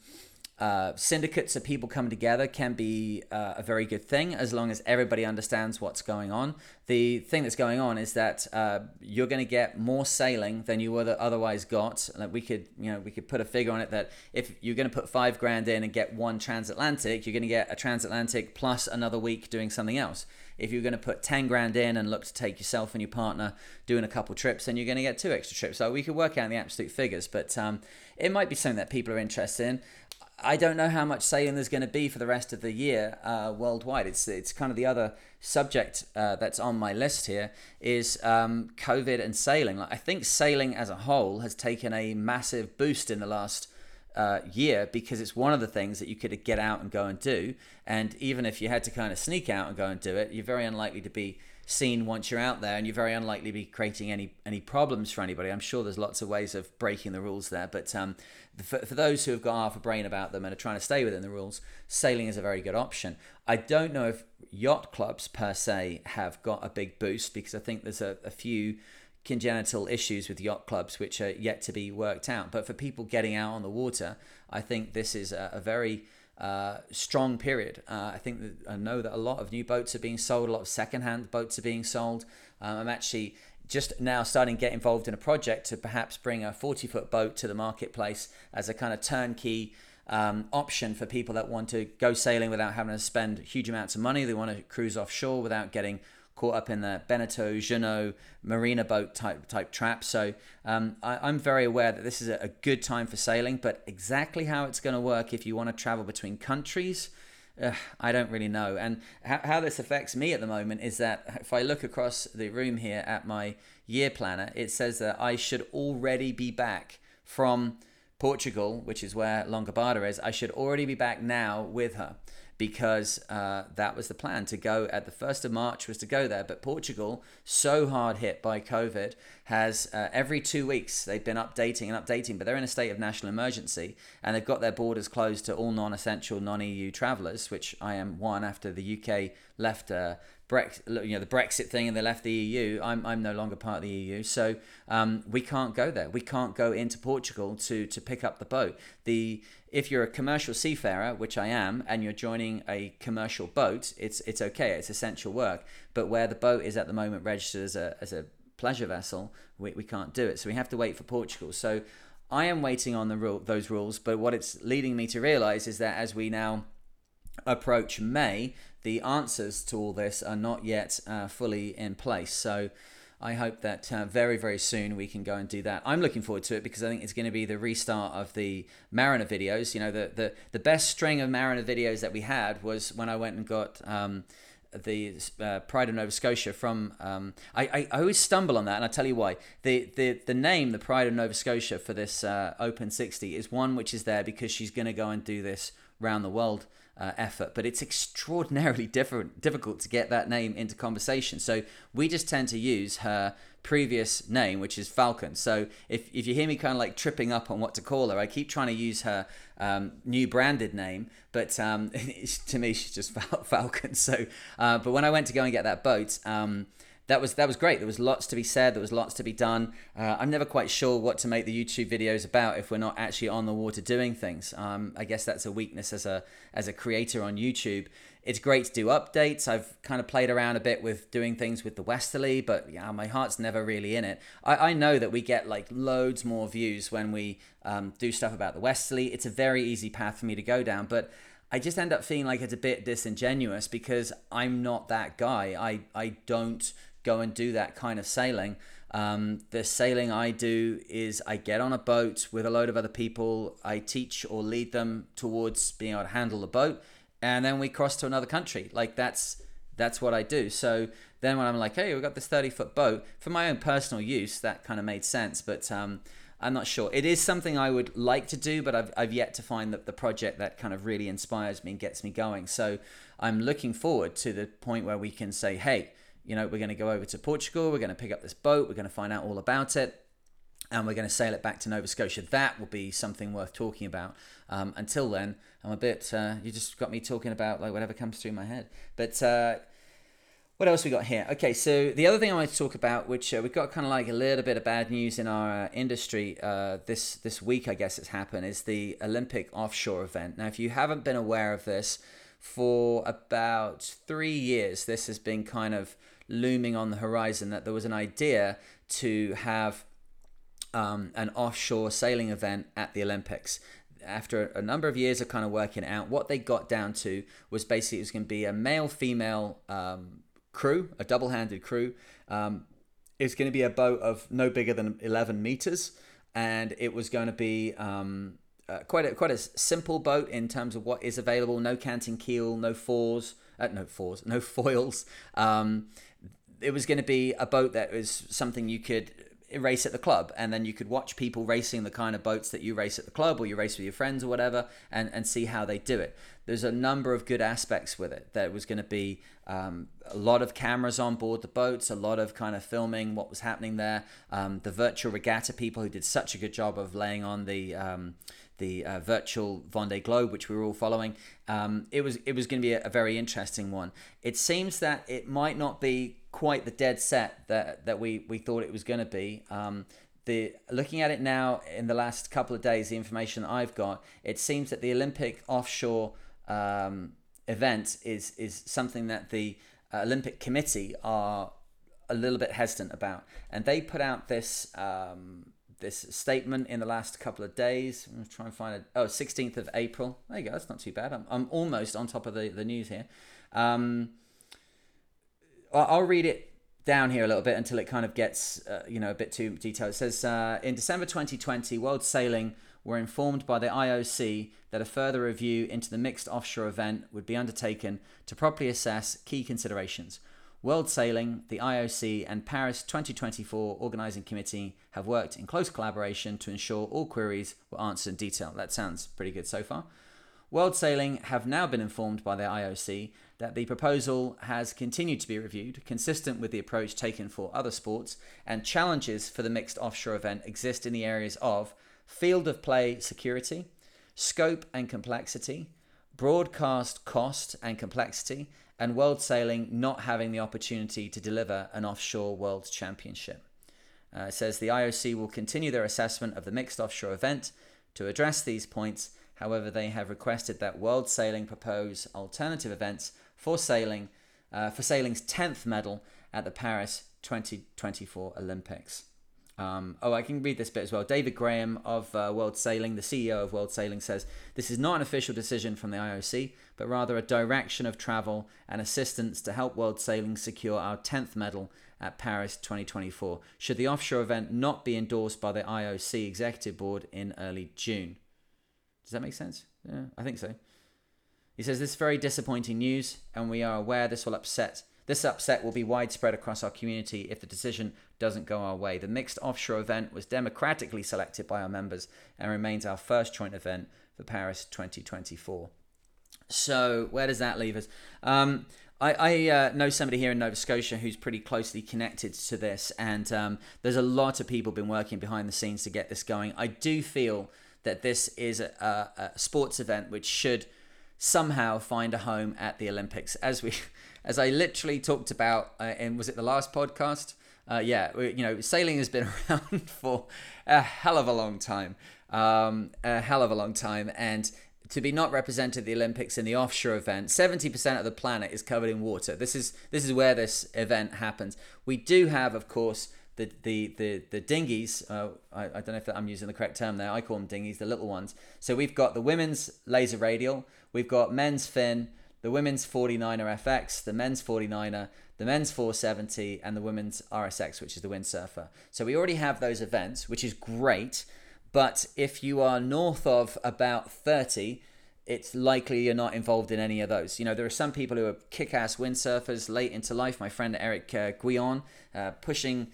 uh, syndicates of people coming together can be uh, a very good thing as long as everybody understands what's going on. The thing that's going on is that uh, you're going to get more sailing than you would otherwise got. Like we could, you know, we could put a figure on it that if you're going to put five grand in and get one transatlantic, you're going to get a transatlantic plus another week doing something else. If you're going to put 10 grand in and look to take yourself and your partner doing a couple trips, then you're going to get two extra trips. So we could work out the absolute figures, but um, it might be something that people are interested in. I don't know how much sailing there's going to be for the rest of the year uh, worldwide. It's it's kind of the other subject uh, that's on my list here is um, COVID and sailing. Like I think sailing as a whole has taken a massive boost in the last uh, year because it's one of the things that you could get out and go and do. And even if you had to kind of sneak out and go and do it, you're very unlikely to be seen once you're out there, and you're very unlikely to be creating any any problems for anybody. I'm sure there's lots of ways of breaking the rules there, but um, for, for those who have got half a brain about them and are trying to stay within the rules, sailing is a very good option. I don't know if yacht clubs per se have got a big boost because I think there's a, a few congenital issues with yacht clubs which are yet to be worked out. But for people getting out on the water, I think this is a, a very uh, strong period. Uh, I think that I know that a lot of new boats are being sold, a lot of second-hand boats are being sold. Um, I'm actually just now starting to get involved in a project to perhaps bring a 40 foot boat to the marketplace as a kind of turnkey um, option for people that want to go sailing without having to spend huge amounts of money. They want to cruise offshore without getting caught up in the Beneteau, Jeanneau marina boat type type trap. So um, I, am very aware that this is a, a, good time for sailing, but exactly how it's going to work if you want to travel between countries, uh, I don't really know. And how, how this affects me at the moment is that if I look across the room here at my year planner, it says that I should already be back from Portugal, which is where Longobarda is. I should already be back now with her because uh, that was the plan to go at the 1st of March was to go there. But Portugal, so hard hit by COVID, has uh, every two weeks they've been updating and updating, but they're in a state of national emergency and they've got their borders closed to all non essential, non EU travelers, which I am one after the UK left uh, Brexit, you know, the Brexit thing, and they left the EU. I'm, I'm no longer part of the EU, so um, we can't go there. We can't go into Portugal to to pick up the boat. The if you're a commercial seafarer, which I am, and you're joining a commercial boat, it's it's okay. It's essential work. But where the boat is at the moment registered as a as a pleasure vessel, we, we can't do it. So we have to wait for Portugal. So I am waiting on the rule, those rules. But what it's leading me to realize is that as we now approach May, the answers to all this are not yet uh, fully in place. So I hope that uh, very, very soon we can go and do that. I'm looking forward to it because I think it's going to be the restart of the Mariner videos. You know, the, the, the best string of Mariner videos that we had was when I went and got. Um, the uh, Pride of Nova Scotia from um, I, I, I, always stumble on that and I'll tell you why the, the the name the Pride of Nova Scotia for this uh, Open 60 is one which is there because she's going to go and do this around the world uh, effort, but it's extraordinarily different, difficult to get that name into conversation. So we just tend to use her previous name, which is Falcon. So if, if you hear me kind of like tripping up on what to call her, I keep trying to use her um, new branded name, but um, to me she's just Falcon. So, uh, but when I went to go and get that boat. Um, that was that was great. There was lots to be said. There was lots to be done. Uh, I'm never quite sure what to make the YouTube videos about if we're not actually on the water doing things. Um, I guess that's a weakness as a as a creator on YouTube. It's great to do updates. I've kind of played around a bit with doing things with the Westerly, but yeah, my heart's never really in it. I, I know that we get like loads more views when we um, do stuff about the Westerly. It's a very easy path for me to go down, but I just end up feeling like it's a bit disingenuous because I'm not that guy. I I don't go and do that kind of sailing. Um, the sailing I do is I get on a boat with a load of other people. I teach or lead them towards being able to handle the boat, and then we cross to another country. Like that's that's what I do. So then when I'm like, hey, we've got this 30 foot boat for my own personal use, that kind of made sense. But um, I'm not sure. It is something I would like to do, but I've, I've yet to find that the project that kind of really inspires me and gets me going. So I'm looking forward to the point where we can say, hey, you know, we're going to go over to Portugal, we're going to pick up this boat, we're going to find out all about it, and we're going to sail it back to Nova Scotia. That will be something worth talking about. Um, until then, I'm a bit, uh, you just got me talking about like whatever comes through my head. But uh, what else we got here? Okay, so the other thing I want to talk about, which uh, we've got kind of like a little bit of bad news in our uh, industry uh, this this week, I guess it's happened, is the Olympic offshore event. Now, if you haven't been aware of this, for about three years, this has been kind of looming on the horizon that there was an idea to have um, an offshore sailing event at the Olympics. After a number of years of kind of working out, what they got down to was basically it was going to be a male female um, crew, a double handed crew. Um, it was going to be a boat of no bigger than 11 meters, and it was going to be um, uh, quite a quite a simple boat in terms of what is available. No canting keel, no fours, uh, no fours, no foils. Um, it was going to be a boat that was something you could race at the club and then you could watch people racing the kind of boats that you race at the club or you race with your friends or whatever and, and see how they do it. There's a number of good aspects with it. There was going to be um, a lot of cameras on board the boats a lot of kind of filming what was happening there. Um, the virtual regatta people who did such a good job of laying on the um, the uh, virtual Vendée Globe, which we were all following. Um, it was it was going to be a, a, very interesting one. It seems that it might not be quite the dead set that that we we thought it was going to be. Um, the looking at it now in the last couple of days, the information that I've got, it seems that the Olympic offshore um, event is is something that the uh, Olympic Committee are a little bit hesitant about, and they put out this um, this statement in the last couple of days. I'm going to try and find it. Oh, 16th of April. There you go. That's not too bad. I'm, I'm almost on top of the, the news here. Um, I'll read it down here a little bit until it kind of gets, uh, you know, a bit too detailed. It says uh, in December 2020, World Sailing were informed by the IOC that a further review into the mixed offshore event would be undertaken to properly assess key considerations. World Sailing, the IOC, and Paris 2024 Organising Committee have worked in close collaboration to ensure all queries were answered in detail. That sounds pretty good so far. World Sailing have now been informed by the IOC that the proposal has continued to be reviewed, consistent with the approach taken for other sports, and challenges for the mixed offshore event exist in the areas of field of play security, scope and complexity, broadcast cost and complexity, and World Sailing not having the opportunity to deliver an offshore World Championship. Uh, it says the IOC will continue their assessment of the mixed offshore event to address these points. However, they have requested that World Sailing propose alternative events for sailing uh, for sailing's 10th medal at the Paris 2024 Olympics. Um, oh, I can read this bit as well. David Graham of uh, World Sailing, the CEO of World Sailing, says this is not an official decision from the IOC, but rather a direction of travel and assistance to help World Sailing secure our 10th medal at Paris 2024, should the offshore event not be endorsed by the IOC Executive Board in early June. Does that make sense? Yeah, I think so. He says this is very disappointing news, and we are aware this will upset this upset will be widespread across our community if the decision doesn't go our way. The mixed offshore event was democratically selected by our members and remains our first joint event for Paris 2024. So where does that leave us? Um, I, I uh, know somebody here in Nova Scotia who's pretty closely connected to this, and um, there's a lot of people been working behind the scenes to get this going. I do feel that this is a, a, a sports event which should somehow find a home at the Olympics, as we, as I literally talked about, uh, and was it the last podcast? Uh, yeah, you know, sailing has been around for a hell of a long time, um, a hell of a long time, and to be not represented at the Olympics in the offshore event. 70% of the planet is covered in water. This is this is where this event happens. We do have, of course, the the the, the dinghies. Uh, I, I don't know if I'm using the correct term there. I call them dinghies, the little ones. So we've got the women's laser radial. We've got men's Finn, the women's 49er FX, the men's 49er, the men's 470, and the women's RSX, which is the windsurfer. So we already have those events, which is great. But if you are north of about 30, it's likely you're not involved in any of those. You know, there are some people who are kick ass windsurfers late into life. My friend Eric uh, Guillon, uh, pushing.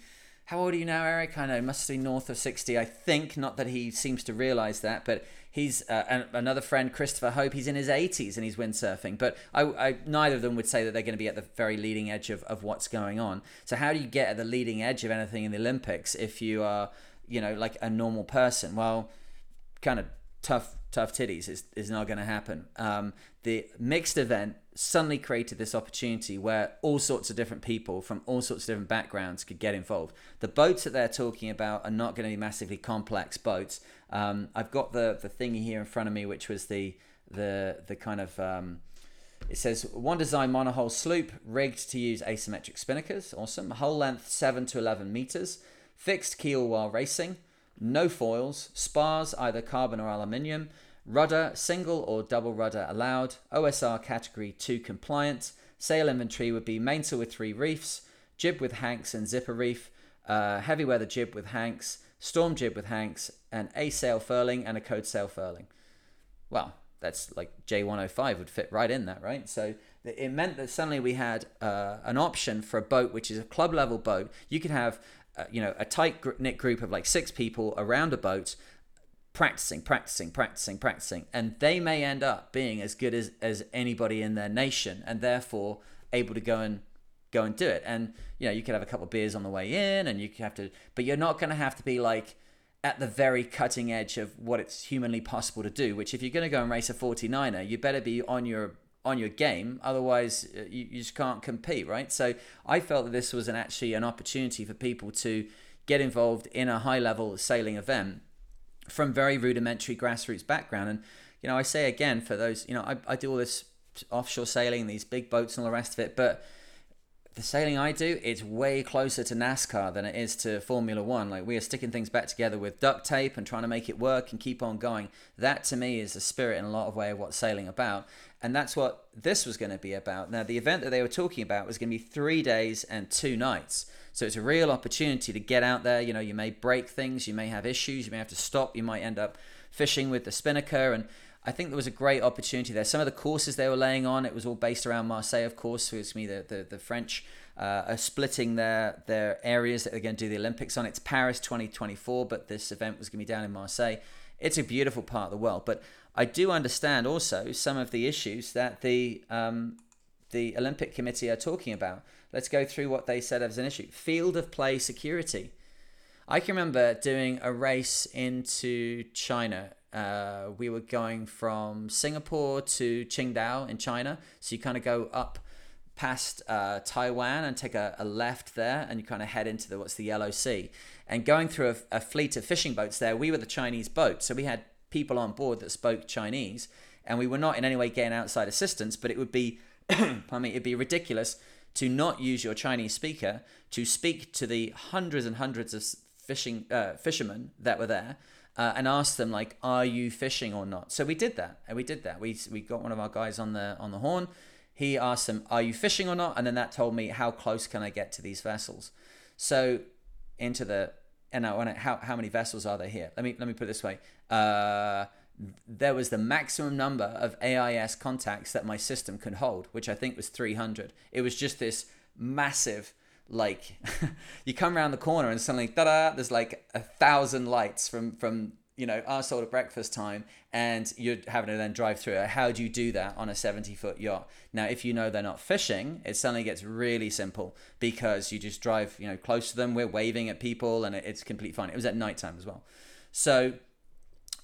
How old are you now, Eric? I know, must be north of 60, I think. Not that he seems to realize that, but he's uh, another friend, Christopher Hope. He's in his 80s and he's windsurfing. But I, I, neither of them would say that they're going to be at the very leading edge of, of what's going on. So, how do you get at the leading edge of anything in the Olympics if you are you know, like a normal person. Well, kind of tough, tough titties is, is not going to happen. Um, the mixed event suddenly created this opportunity where all sorts of different people from all sorts of different backgrounds could get involved. The boats that they're talking about are not going to be massively complex boats. Um, I've got the the thingy here in front of me, which was the the the kind of um, it says one design monohull sloop rigged to use asymmetric spinnakers. Awesome. Hull length seven to eleven meters fixed keel while racing, no foils, spars either carbon or aluminium, rudder single or double rudder allowed, OSR category 2 compliant, sail inventory would be mainsail with three reefs, jib with hanks and zipper reef, uh, heavy weather jib with hanks, storm jib with hanks, and a sail furling and a code sail furling. Well, that's like J105 would fit right in that, right? So it meant that suddenly we had uh, an option for a boat which is a club level boat. You could have uh, you know, a tight knit group of like six people around a boat practicing, practicing, practicing, practicing, and they may end up being as good as, as anybody in their nation, and therefore able to go and go and do it. And you know, you could have a couple of beers on the way in, and you have to, but you're not going to have to be like at the very cutting edge of what it's humanly possible to do. Which, if you're going to go and race a 49er, you better be on your on your game. Otherwise, uh, you, you just can't compete, right? So I felt that this was an actually an opportunity for people to get involved in a high level sailing event from very rudimentary grassroots background. And you know, I say again for those, you know, I, I do all this offshore sailing, these big boats and all the rest of it, but the sailing I do, it's way closer to NASCAR than it is to Formula One. Like we are sticking things back together with duct tape and trying to make it work and keep on going. That to me is the spirit in a lot of way of what sailing about. And that's what this was going to be about. Now, the event that they were talking about was going to be three days and two nights. So it's a real opportunity to get out there. You know, you may break things, you may have issues, you may have to stop, you might end up fishing with the spinnaker. And I think there was a great opportunity there. Some of the courses they were laying on, it was all based around Marseille, of course. So it's me, the, the, the French uh, are splitting their, their areas that they're going to do the Olympics on. It's Paris 2024, but this event was going to be down in Marseille. It's a beautiful part of the world. But I do understand also some of the issues that the, um, the Olympic Committee are talking about. Let's go through what they said as an issue field of play security. I can remember doing a race into China uh, we were going from Singapore to Qingdao in China. So you kind of go up past uh, Taiwan and take a, a, left there, and you kind of head into the what's the Yellow Sea. And going through a, a, fleet of fishing boats there, we were the Chinese boat, so we had people on board that spoke Chinese, and we were not in any way getting outside assistance. But it would be, pardon me, it'd be ridiculous to not use your Chinese speaker to speak to the hundreds and hundreds of fishing uh, fishermen that were there uh, and ask them like, "Are you fishing or not?" So we did that, and we did that. We we got one of our guys on the on the horn. He asked them, "Are you fishing or not?" And then that told me how close can I get to these vessels. So into the and now how how many vessels are there here? Let me let me put it this way. Uh, there was the maximum number of AIS contacts that my system could hold, which I think was 300. It was just this massive like you come around the corner and suddenly da-da, there's like a thousand lights from from you know, arsehole at breakfast time and you're having to then drive through it. How do you do that on a 70 foot yacht? Now, if you know they're not fishing, it suddenly gets really simple because you just drive, you know, close to them. We're waving at people and it's completely fine. It was at nighttime as well. So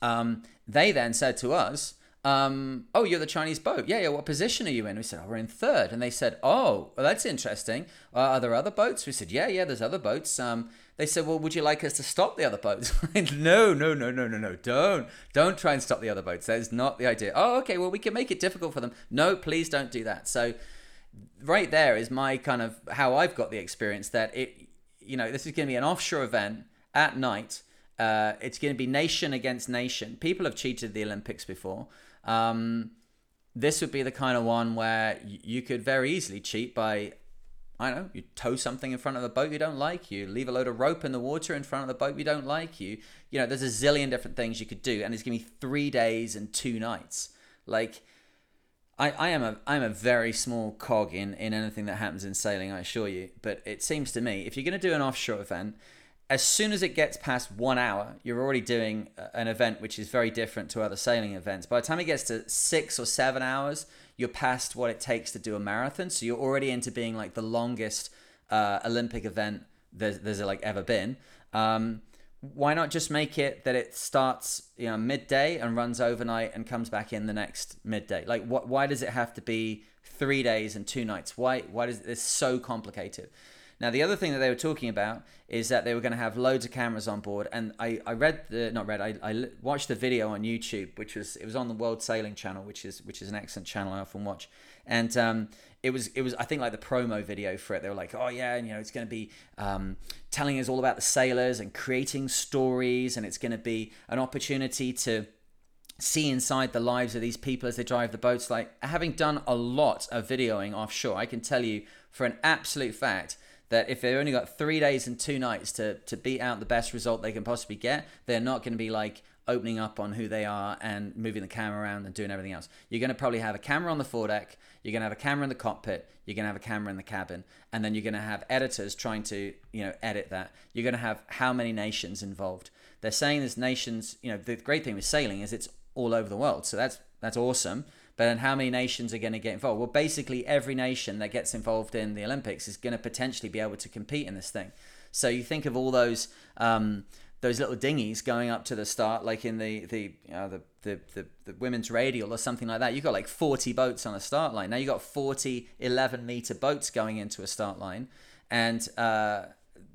um, they then said to us, um, oh, you're the Chinese boat. Yeah, yeah. What position are you in? We said, oh, we're in third. And they said, oh, well, that's interesting. Uh, are there other boats? We said, yeah, yeah, there's other boats. Um, they said, well, would you like us to stop the other boats? no, no, no, no, no, no. Don't. Don't try and stop the other boats. That is not the idea. Oh, okay. Well, we can make it difficult for them. No, please don't do that. So, right there is my kind of how I've got the experience that it, you know, this is going to be an offshore event at night. Uh, it's going to be nation against nation. People have cheated the Olympics before. Um, this would be the kind of one where you could very easily cheat by, I don't know, you tow something in front of a boat you don't like, you leave a load of rope in the water in front of the boat you don't like, you, you know, there's a zillion different things you could do, and it's gonna be three days and two nights. Like, I, I am a I'm a very small cog in, in anything that happens in sailing, I assure you. But it seems to me if you're going to do an offshore event, as soon as it gets past one hour, you're already doing an event which is very different to other sailing events. By the time it gets to six or seven hours, you're past what it takes to do a marathon. So you're already into being like the longest uh, Olympic event there's, there's like ever been. Um, why not just make it that it starts you know midday and runs overnight and comes back in the next midday? Like what? Why does it have to be three days and two nights? Why? Why does this so complicated? Now, the other thing that they were talking about is that they were going to have loads of cameras on board. And I, I read the, not read, I, I watched the video on YouTube, which was, it was on the World Sailing channel, which is, which is an excellent channel I often watch. And um, it was, it was, I think like the promo video for it. They were like, oh yeah, and you know, it's going to be um, telling us all about the sailors and creating stories. And it's going to be an opportunity to, see inside the lives of these people as they drive the boats. Like having done a lot of videoing offshore, I can tell you for an absolute fact that if they've only got three days and two nights to, to beat out the best result they can possibly get, they're not going to be like opening up on who they are and moving the camera around and doing everything else. You're going to probably have a camera on the foredeck, you're going to have a camera in the cockpit, you're going to have a camera in the cabin, and then you're going to have editors trying to, you know, edit that. You're going to have how many nations involved. They're saying there's nations, you know, the great thing with sailing is it's all over the world. So that's that's awesome. But then how many nations are going to get involved? Well, basically every nation that gets involved in the Olympics is going to potentially be able to compete in this thing. So you think of all those um, those little dinghies going up to the start, like in the the you know, the, the, the, the women's radial or something like that. You've got like 40 boats on a start line. Now you've got 40 11 meter boats going into a start line. And uh,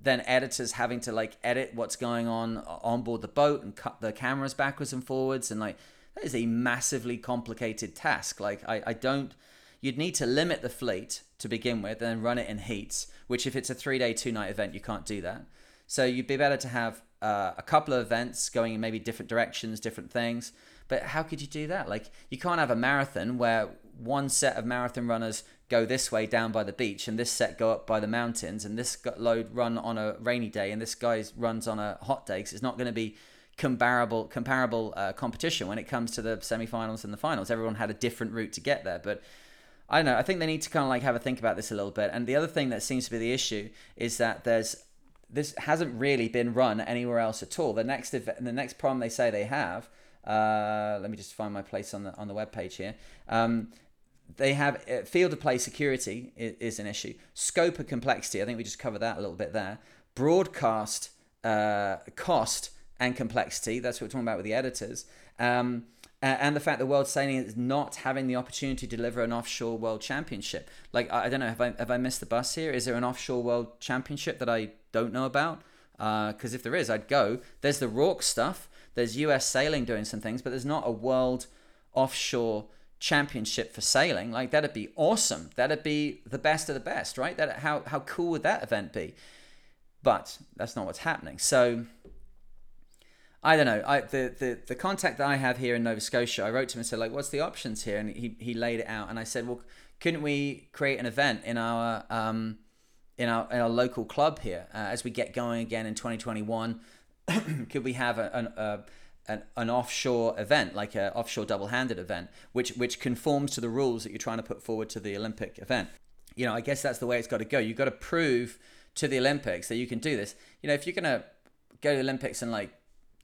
then editors having to like edit what's going on on board the boat and cut the cameras backwards and forwards and like that is a massively complicated task. Like I, I don't you'd need to limit the fleet to begin with and run it in heats, which if it's a three day, two night event, you can't do that. So you'd be better to have uh, a couple of events going in maybe different directions, different things. But how could you do that? Like you can't have a marathon where one set of marathon runners go this way down by the beach and this set go up by the mountains and this load run on a rainy day and this guy runs on a hot day because it's not going to be comparable comparable uh, competition when it comes to the semifinals and the finals. Everyone had a different route to get there, but I don't know. I think they need to kind of like have a think about this a little bit. And the other thing that seems to be the issue is that there's this hasn't really been run anywhere else at all. The next event, the next problem they say they have. Uh, let me just find my place on the on the web page here. Um, they have uh, field of play security is, is, an issue. Scope of complexity. I think we just covered that a little bit there. Broadcast uh, cost and complexity. That's what we're talking about with the editors. Um, and the fact that World Sailing is not having the opportunity to deliver an offshore World Championship. Like I don't know, have I have I missed the bus here? Is there an offshore World Championship that I don't know about? Because uh, if there is, I'd go. There's the RORC stuff. There's U.S. Sailing doing some things, but there's not a World Offshore Championship for sailing. Like that'd be awesome. That'd be the best of the best, right? That how how cool would that event be? But that's not what's happening. So I don't know. I the, the the contact that I have here in Nova Scotia, I wrote to him and said like, "What's the options here?" And he he laid it out, and I said, "Well, couldn't we create an event in our um in our in our local club here uh, as we get going again in 2021? could we have a, an a, an, an offshore event, like an offshore double-handed event, which which conforms to the rules that you're trying to put forward to the Olympic event? You know, I guess that's the way it's got to go. You've got to prove to the Olympics that you can do this. You know, if you're gonna go to the Olympics and like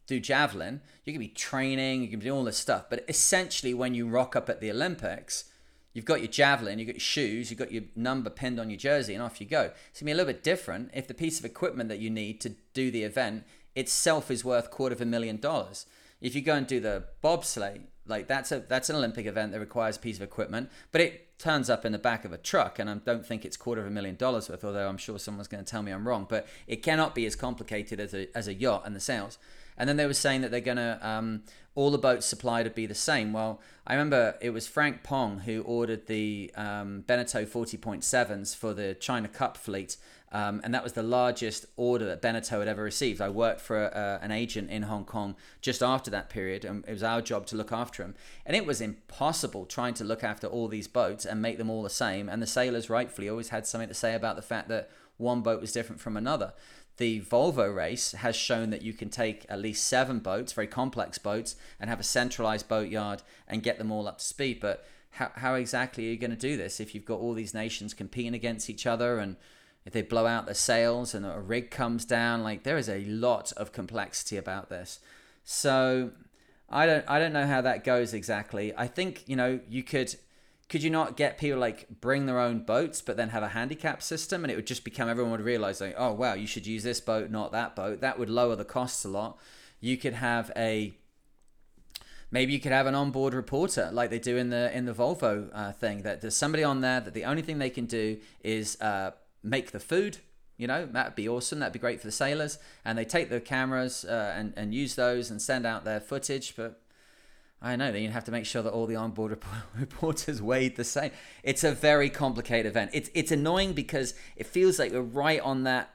do javelin, you can be training, you can do all this stuff. But essentially, when you rock up at the Olympics, you've got your javelin, you've got your shoes, you've got your number pinned on your jersey, and off you go. It's gonna be a little bit different if the piece of equipment that you need to do the event itself is worth quarter of a million dollars. If you go and do the bobsleigh, like that's a that's an Olympic event that requires a piece of equipment, but it turns up in the back of a truck, and I don't think it's quarter of a million dollars worth. Although I'm sure someone's going to tell me I'm wrong, but it cannot be as complicated as a as a yacht and the sails. And then they were saying that they're going to um, all the boats supplied to be the same. Well, I remember it was Frank Pong who ordered the um, Beneteau 40.7s for the China Cup fleet. Um, and that was the largest order that Beneteau had ever received. I worked for a, an agent in Hong Kong just after that period, and it was our job to look after them. And it was impossible trying to look after all these boats and make them all the same. And the sailors rightfully always had something to say about the fact that one boat was different from another the Volvo race has shown that you can take at least seven boats, very complex boats, and have a centralized boatyard and get them all up to speed. But how, how exactly are you going to do this if you've got all these nations competing against each other and if they blow out the sails and a rig comes down? Like there is a lot of complexity about this. So I don't I don't know how that goes exactly. I think you know you could could you not get people like bring their own boats but then have a handicap system? And it would just become everyone would realize like oh wow you should use this boat not that boat. That would lower the costs a lot. You could have a maybe you could have an onboard reporter like they do in the in the volvo uh, thing that there's somebody on there that the only thing they can do is uh, make the food you know? That'd be awesome. That'd be great for the sailors. And they take the cameras uh, and, and use those and send out their footage but I know. Then you have to make sure that all the onboard reporters weighed the same. It's a very complicated event. It's it's annoying because it feels like we're right on that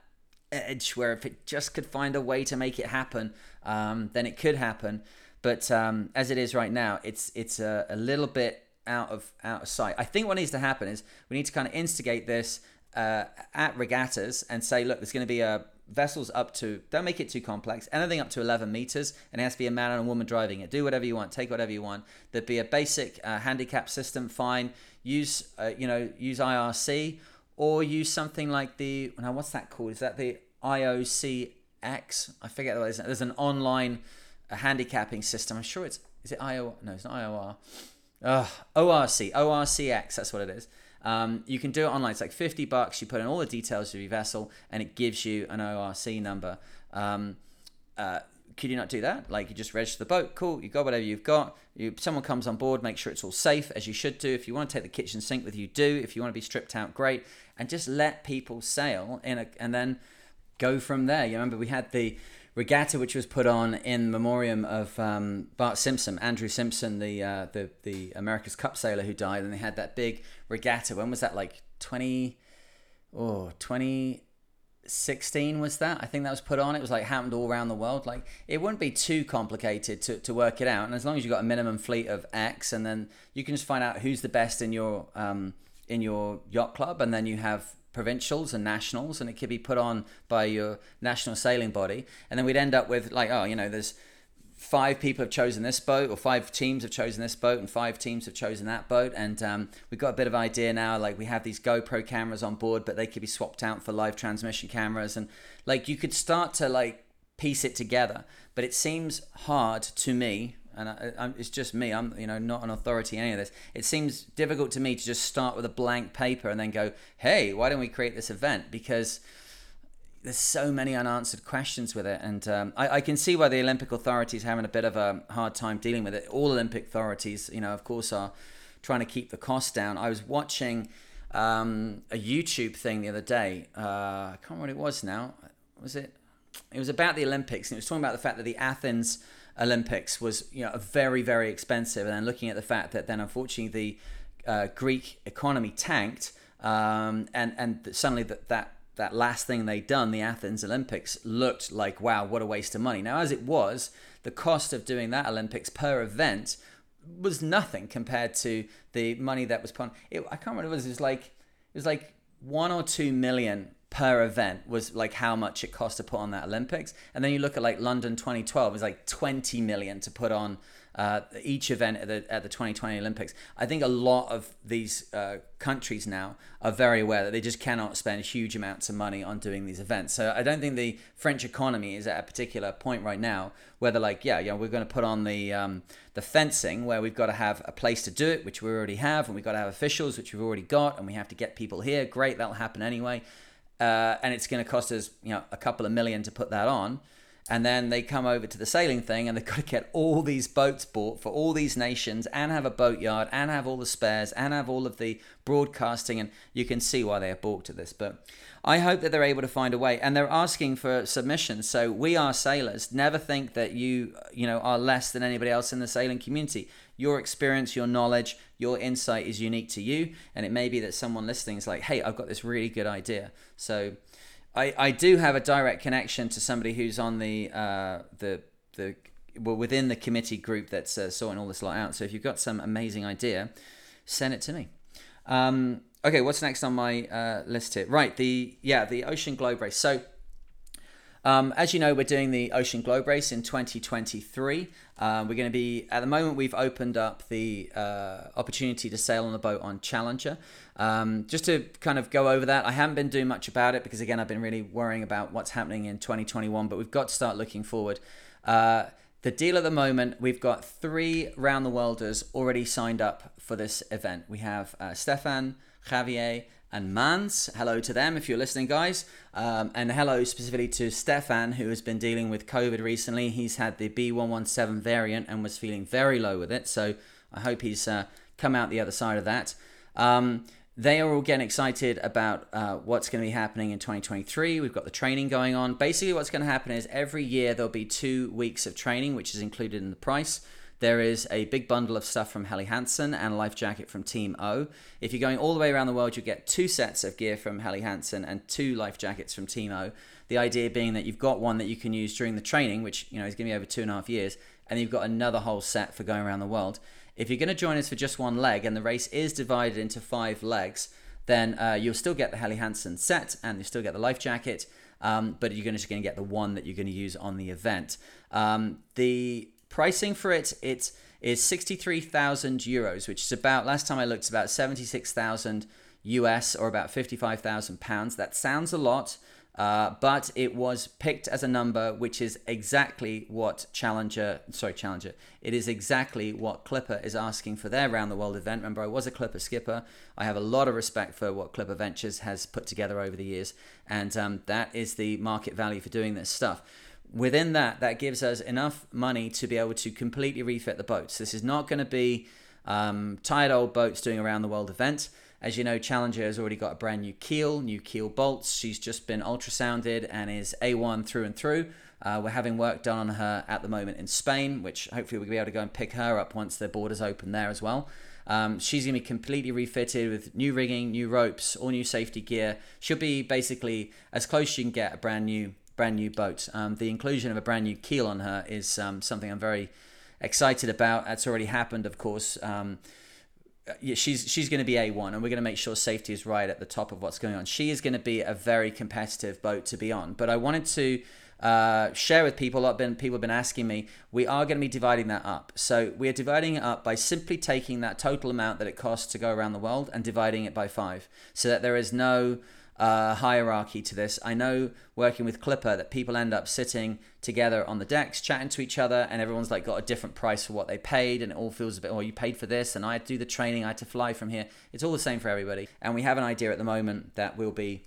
edge where if it just could find a way to make it happen, um, then it could happen. But um, as it is right now, it's it's a, a little bit out of out of sight. I think what needs to happen is we need to kind of instigate this uh, at regattas and say, look, there's going to be a vessels up to don't make it too complex anything up to 11 meters and it has to be a man and a woman driving it. Do whatever you want take whatever you want. There'd be a basic uh, handicap system fine. Use uh, you know use irc or use something like the now what's that called? Is that the iocx i forget what it is. There's an online uh, handicapping system. I'm sure it's is it io no it's not ior orc orcx that's what it is um, you can do it online. It's like 50 bucks. You put in all the details of your vessel and it gives you an ORC number. Um, uh, could you not do that? Like you just register the boat, cool. You got whatever you've got. You, someone comes on board, make sure it's all safe as you should do. If you want to take the kitchen sink with you, do. If you want to be stripped out, great. And just let people sail in a, and then go from there. You remember we had the regatta which was put on in memoriam of um, Bart Simpson, Andrew Simpson, the uh, the the America's Cup sailor who died, and they had that big regatta. When was that? Like twenty, oh, 2016 was that? I think that was put on. It was like happened all around the world. Like it wouldn't be too complicated to, to work it out, and as long as you've got a minimum fleet of X, and then you can just find out who's the best in your um, in your yacht club, and then you have provincials and nationals, and it could be put on by your national sailing body, and then we'd end up with like, oh, you know, there's five people have chosen this boat, or five teams have chosen this boat, and five teams have chosen that boat, and um, we've got a bit of idea now. Like we have these GoPro cameras on board, but they could be swapped out for live transmission cameras, and like you could start to like piece it together. But it seems hard to me and I, I, it's just me. I'm you know not an authority in any of this. It seems difficult to me to just start with a blank paper and then go, hey, why don't we create this event? Because there's so many unanswered questions with it, and um, I, I, can see why the Olympic authorities are having a bit of a hard time dealing with it. All Olympic authorities, you know, of course, are trying to keep the cost down. I was watching um, a YouTube thing the other day. Uh, I can't remember what it was now. Was it? It was about the Olympics, and it was talking about the fact that the Athens Olympics was you know very very expensive, and then looking at the fact that then unfortunately the uh, Greek economy tanked, um, and and suddenly that that that last thing they'd done, the Athens Olympics, looked like wow, what a waste of money. Now, as it was, the cost of doing that Olympics per event was nothing compared to the money that was put. It, I can't remember. It was, it was like it was like one or two million per event was like how much it cost to put on that Olympics. And then you look at like London 2012, was like 20 million to put on uh, each event at the, at the 2020 Olympics. I think a lot of these uh, countries now are very aware that they just cannot spend huge amounts of money on doing these events. So I don't think the French economy is at a particular point right now where they're like, yeah, yeah, we're going to put on the um, the fencing where we've got to have a place to do it, which we already have, and we've got to have officials, which we've already got, and we have to get people here. Great, that'll happen anyway. Uh, and it's going to cost us, you know, a couple of million to put that on. And then they come over to the sailing thing and they've got to get all these boats bought for all these nations and have a boatyard and have all the spares and have all of the broadcasting and you can see why they are balked at this. But i hope that they're able to find a way and they're asking for submissions so we are sailors. Never think that you you know are less than anybody else in the sailing community your experience your knowledge your insight is unique to you and it may be that someone listening is like hey i've got this really good idea so I, I do have a direct connection to somebody who's on the uh, the the well within the committee group that's uh, sorting all this lot out. So if you've got some amazing idea, send it to me. Um, okay, what's next on my uh, list here? Right, the yeah the Ocean Globe race. So um, as you know, we're doing the Ocean Globe Race in 2023. Uh, we're going to be, at the moment, we've opened up the uh, opportunity to sail on the boat on Challenger. Um, just to kind of go over that, I haven't been doing much about it because, again, I've been really worrying about what's happening in 2021, but we've got to start looking forward. Uh, the deal at the moment, we've got three round the worlders already signed up for this event. We have uh, Stefan, Javier, and Mans. Hello to them if you're listening, guys. Um, and hello specifically to Stefan, who has been dealing with COVID recently. He's had the B117 variant and was feeling very low with it. So I hope he's uh, come out the other side of that. Um, they are all getting excited about uh, what's going to be happening in 2023. We've got the training going on. Basically, what's going to happen is every year there'll be two weeks of training, which is included in the price. There is a big bundle of stuff from Helly Hansen and a life jacket from Team O. If you're going all the way around the world, you'll get two sets of gear from Helly Hansen and two life jackets from Team O. The idea being that you've got one that you can use during the training, which you know is going to be over two and a half years, and you've got another whole set for going around the world. If you're going to join us for just one leg, and the race is divided into five legs, then uh, you'll still get the Helly Hansen set, and you still get the life jacket. Um, but you're just going to get the one that you're going to use on the event. Um, the Pricing for it, it is 63,000 euros, which is about, last time I looked, about 76,000 US or about 55,000 pounds. That sounds a lot, uh, but it was picked as a number which is exactly what Challenger, sorry, Challenger, it is exactly what Clipper is asking for their round the world event. Remember, I was a Clipper skipper. I have a lot of respect for what Clipper Ventures has put together over the years, and um, that is the market value for doing this stuff within that, that gives us enough money to be able to completely refit the boats. This is not going to be um, tired old boats doing around the world event. As you know, Challenger has already got a brand new keel, new keel bolts. She's just been ultrasounded and is A1 through and through. Uh, we're having work done on her at the moment in Spain, which hopefully we'll be able to go and pick her up once the borders open there as well. Um, she's going to be completely refitted with new rigging, new ropes, all new safety gear. She'll be basically as close as you can get a brand new brand new boat. Um, the inclusion of a brand new keel on her is um, something I'm very excited about. That's already happened, of course. Um, yeah, she's she's going to be A1, and we're going to make sure safety is right at the top of what's going on. She is going to be a very competitive boat to be on. But I wanted to uh, share with people. A lot been people have been asking me. We are going to be dividing that up. So we are dividing it up by simply taking that total amount that it costs to go around the world and dividing it by five, so that there is no uh, hierarchy to this. I know working with Clipper that people end up sitting together on the decks, chatting to each other, and everyone's like got a different price for what they paid, and it all feels a bit, oh, you paid for this, and I had to do the training, I had to fly from here. It's all the same for everybody. And we have an idea at the moment that we'll be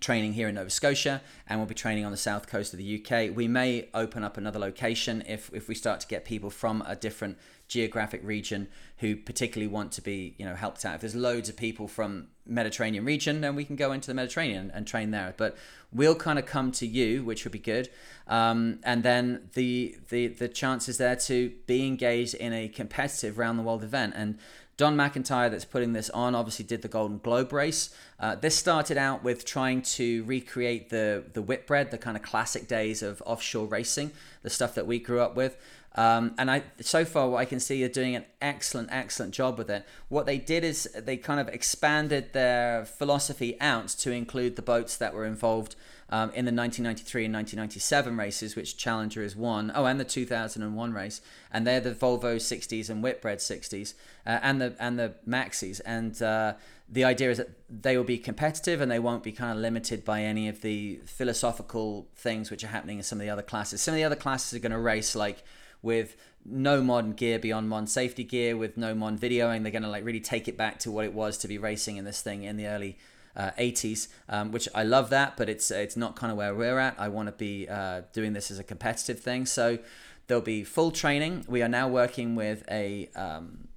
training here in Nova Scotia and we'll be training on the south coast of the UK. We may open up another location if, if we start to get people from a different geographic region who particularly want to be you know helped out if there's loads of people from mediterranean region then we can go into the mediterranean and train there but we'll kind of come to you which would be good um, and then the the the chances there to be engaged in a competitive round the world event and Don McIntyre, that's putting this on, obviously did the Golden Globe race. Uh, this started out with trying to recreate the the Whitbread, the kind of classic days of offshore racing, the stuff that we grew up with. Um, and I, so far, what I can see, they're doing an excellent, excellent job with it. What they did is they kind of expanded their philosophy out to include the boats that were involved um, in the 1993 and 1997 races, which Challenger is one. Oh, and the 2001 race, and they're the Volvo 60s and Whitbread 60s, uh, and the and the Maxis. And uh, the idea is that they will be competitive and they won't be kind of limited by any of the philosophical things which are happening in some of the other classes. Some of the other classes are going to race like with no modern gear beyond modern safety gear, with no modern videoing. They're going to like really take it back to what it was to be racing in this thing in the early uh, 80s, um, which I love that, but it's it's not kind of where we're at. I want to be uh, doing this as a competitive thing. So there'll be full training. We are now working with a um,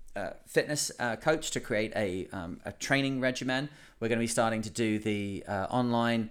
fitness uh, coach to create a, um, a training regimen. We're going to be starting to do the uh, online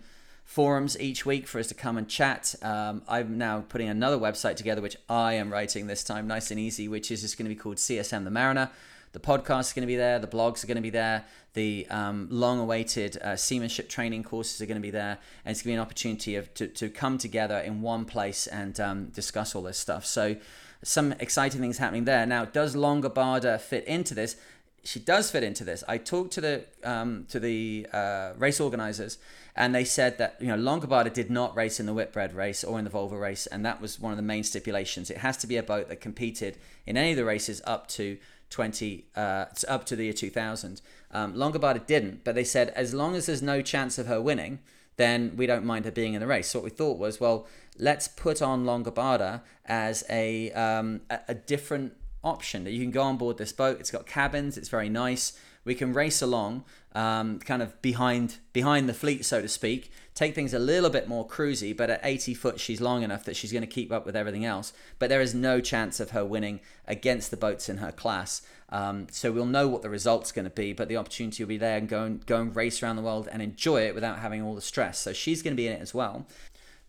forums each week for us to come and chat. Um, I'm now putting another website together, which I am writing this time, nice and easy, which is just going to be called CSM the Mariner. The podcast is going to be there. The blogs are going to be there. The um, long-awaited uh, seamanship training courses are going to be there, and it's going to be an opportunity of, to, to come together in one place and um, discuss all this stuff. So, some exciting things happening there. Now, does Longobarda fit into this? She does fit into this. I talked to the um, to the uh, race organizers, and they said that you know Longobarda did not race in the Whitbread race or in the Volvo race, and that was one of the main stipulations. It has to be a boat that competed in any of the races up to 20 uh, up to the year 2000. Um, Longobarda didn't, but they said as long as there's no chance of her winning, then we don't mind her being in the race. So what we thought was, well, let's put on Longobarda as a, um, a, a different option that you can go on board this boat. It's got cabins. It's very nice. We can race along, um, kind of behind behind the fleet, so to speak. Take things a little bit more cruisy, but at 80 foot, she's long enough that she's going to keep up with everything else. But there is no chance of her winning against the boats in her class. Um, so we'll know what the result's going to be, but the opportunity will be there and go and go and race around the world and enjoy it without having all the stress. So she's going to be in it as well.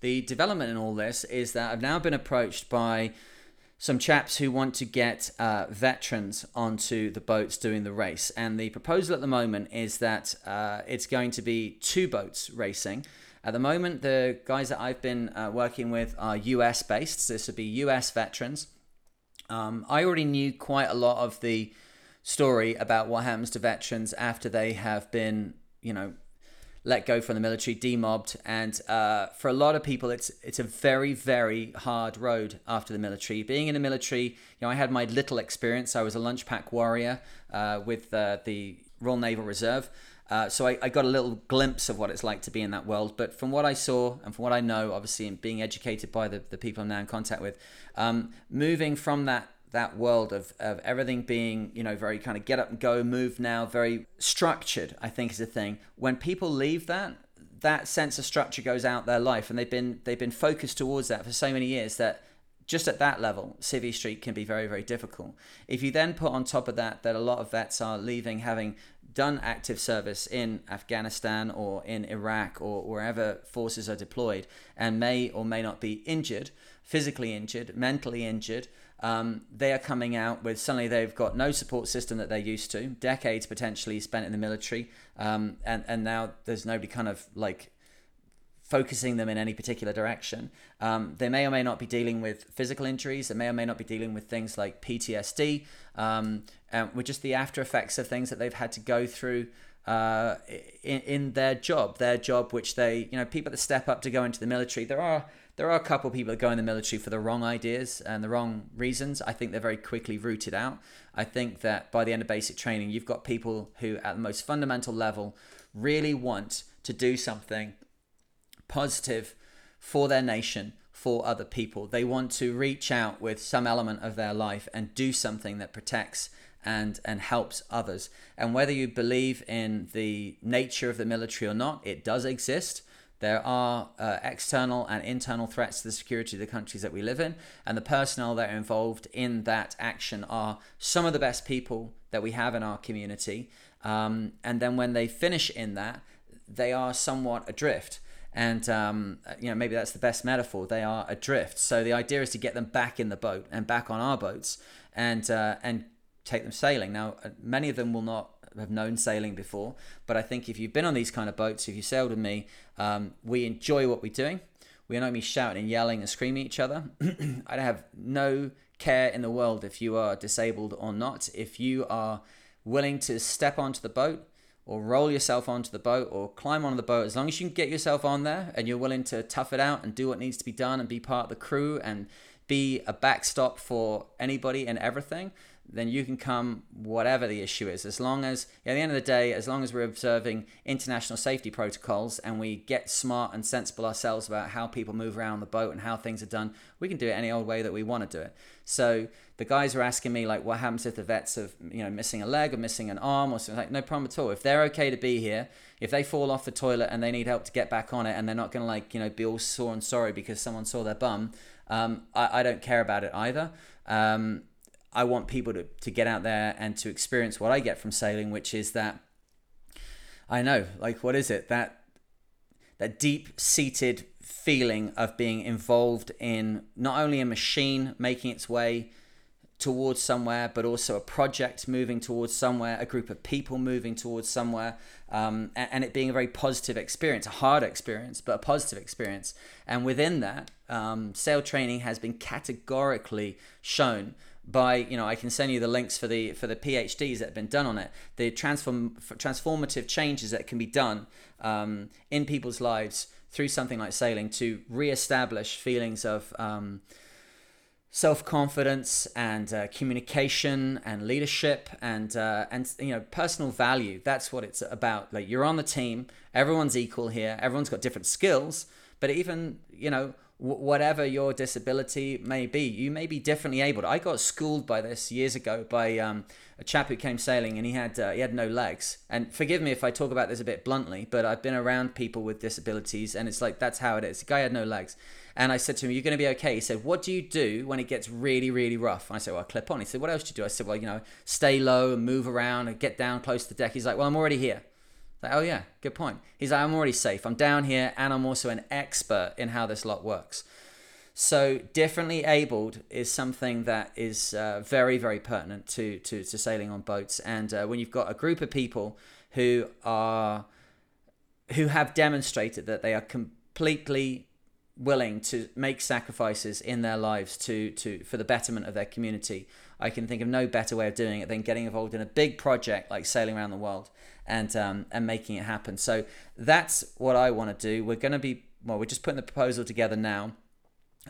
The development in all this is that I've now been approached by some chaps who want to get uh, veterans onto the boats doing the race. And the proposal at the moment is that uh, it's going to be two boats racing. At the moment, the guys that I've been uh, working with are US based. So this would be US veterans. Um, I already knew quite a lot of the story about what happens to veterans after they have been, you know, let go from the military, demobbed, and uh, for a lot of people, it's it's a very very hard road after the military. Being in the military, you know, I had my little experience. I was a lunch pack warrior uh, with uh, the Royal Naval Reserve. Uh, so I, I, got a little glimpse of what it's like to be in that world. But from what I saw and from what I know, obviously, and being educated by the, the people I'm now in contact with, um, moving from that that world of, of everything being, you know, very kind of get up and go, move now, very structured, I think is a thing. When people leave that, that sense of structure goes out their life and they've been they've been focused towards that for so many years that just at that level, Civvy Street can be very, very difficult. If you then put on top of that that a lot of vets are leaving having done active service in Afghanistan or in Iraq or wherever forces are deployed and may or may not be injured, physically injured, mentally injured, um, they are coming out with suddenly they've got no support system that they're used to, decades potentially spent in the military, um, and and now there's nobody kind of like focusing them in any particular direction. Um, they may or may not be dealing with physical injuries. They may or may not be dealing with things like PTSD, um, and with just the after effects of things that they've had to go through uh, in, in their job. Their job, which they, you know, people that step up to go into the military. There are there are a couple of people that go in the military for the wrong ideas and the wrong reasons. I think they're very quickly rooted out. I think that by the end of basic training, you've got people who, at the most fundamental level, really want to do something positive for their nation, for other people. They want to reach out with some element of their life and do something that protects and and helps others. And whether you believe in the nature of the military or not, it does exist. There are uh, external and internal threats to the security of the countries that we live in, and the personnel that are involved in that action are some of the best people that we have in our community. Um, and then when they finish in that, they are somewhat adrift. And um, you know maybe that's the best metaphor. They are adrift. So the idea is to get them back in the boat and back on our boats and uh, and take them sailing. Now uh, many of them will not have known sailing before. But I think if you've been on these kind of boats, if you sailed with me, um, we enjoy what we're doing. We are not me shouting and yelling and screaming at each other. I have no care in the world if you are disabled or not. If you are willing to step onto the boat or roll yourself onto the boat or climb onto the boat, as long as you can get yourself on there and you're willing to tough it out and do what needs to be done and be part of the crew and be a backstop for anybody and everything, then you can come whatever the issue is. As long as, at the end of the day, as long as we're observing international safety protocols and we get smart and sensible ourselves about how people move around the boat and how things are done, we can do it any old way that we want to do it. So the guys are asking me like, what happens if the vets have, you know, missing a leg or missing an arm or something? Like, no problem at all. If they're okay to be here, if they fall off the toilet and they need help to get back on it, and they're not going to like, you know, be all sore and sorry because someone saw their bum, um, I, I don't care about it either. Um, I want people to, to get out there and to experience what I get from sailing, which is that I know, like, what is it? That that deep seated feeling of being involved in not only a machine making its way towards somewhere, but also a project moving towards somewhere, a group of people moving towards somewhere, um, and, and, it being a very positive experience, a hard experience, but a positive experience. And within that, um, sail training has been categorically shown by you know I can send you the links for the for the PhDs that have been done on it, the transform transformative changes that can be done um, in people's lives through something like sailing to re-establish feelings of um, self-confidence and uh, communication and leadership and uh, and you know personal value. That's what it's about. Like you're on the team, everyone's equal here, everyone's got different skills, but even you know whatever your disability may be, you may be differently able. I got schooled by this years ago by um, a chap who came sailing and he had uh, he had no legs. And forgive me if I talk about this a bit bluntly, but I've been around people with disabilities and it's like that's how it is. The guy had no legs. And I said to him, You're going to be okay. He said, What do you do when it gets really, really rough? And I said, Well, I clip on. He said, What else do you do? I said, Well, you know, stay low and move around and get down close to the deck. He's like, Well, I'm already here. Like, oh yeah, good point. He's like, I'm already safe. I'm down here, and I'm also an expert in how this lot works. So differently abled is something that is uh, very, very pertinent to, to, to sailing on boats. And uh, when you've got a group of people who are who have demonstrated that they are completely willing to make sacrifices in their lives to, to for the betterment of their community, I can think of no better way of doing it than getting involved in a big project like sailing around the world and um, and making it happen. So that's what I want to do. We're going to be well, we're just putting the proposal together now,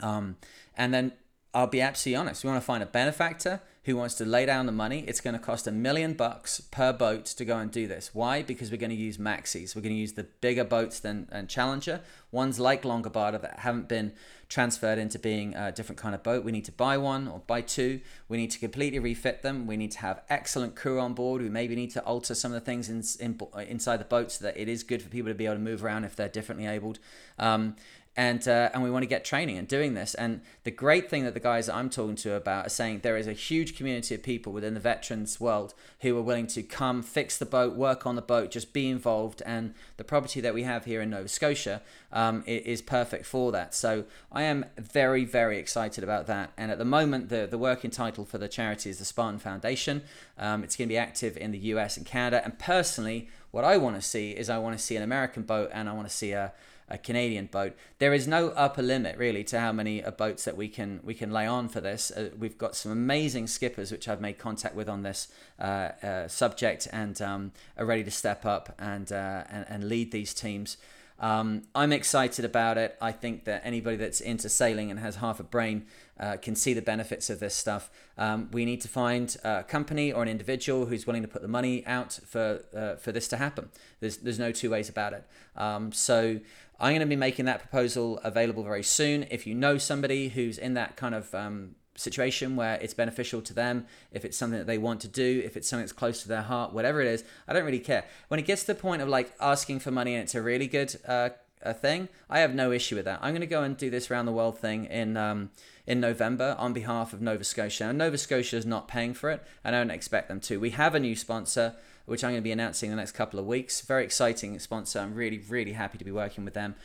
um, and then I'll be absolutely honest. We want to find a benefactor who wants to lay down the money. It's going to cost a million bucks per boat to go and do this. Why? Because we're going to use maxis. We're going to use the bigger boats than, than Challenger, ones like Longobarda that haven't been transferred into being a different kind of boat. We need to buy one or buy two. We need to completely refit them. We need to have excellent crew on board. We maybe need to alter some of the things in, in, inside the boat so that it is good for people to be able to move around if they're differently abled. Um, and uh, and we want to get training and doing this. And the great thing that the guys that I'm talking to about are saying there is a huge community of people within the veterans world who are willing to come fix the boat, work on the boat, just be involved. And the property that we have here in Nova Scotia um, is perfect for that. So I am very very excited about that. And at the moment, the the working title for the charity is the Spartan Foundation. Um, it's going to be active in the US and Canada. And personally, what I want to see is I want to see an American boat and I want to see a a Canadian boat. There is no upper limit really to how many uh, boats that we can we can lay on for this. Uh, we've got some amazing skippers which I've made contact with on this uh, uh, subject and um, are ready to step up and uh, and, and lead these teams. Um, I'm excited about it. I think that anybody that's into sailing and has half a brain uh, can see the benefits of this stuff. Um, we need to find a company or an individual who's willing to put the money out for uh, for this to happen. There's there's no two ways about it. Um, so I'm going to be making that proposal available very soon. If you know somebody who's in that kind of um, situation where it's beneficial to them, if it's something that they want to do, if it's something that's close to their heart, whatever it is, I don't really care. When it gets to the point of like asking for money and it's a really good uh, a thing, I have no issue with that. I'm going to go and do this round the world thing in um, in November on behalf of Nova Scotia. And Nova Scotia is not paying for it. And I don't expect them to. We have a new sponsor which I'm going to be announcing in the next couple of weeks. Very exciting sponsor. I'm really, really happy to be working with them.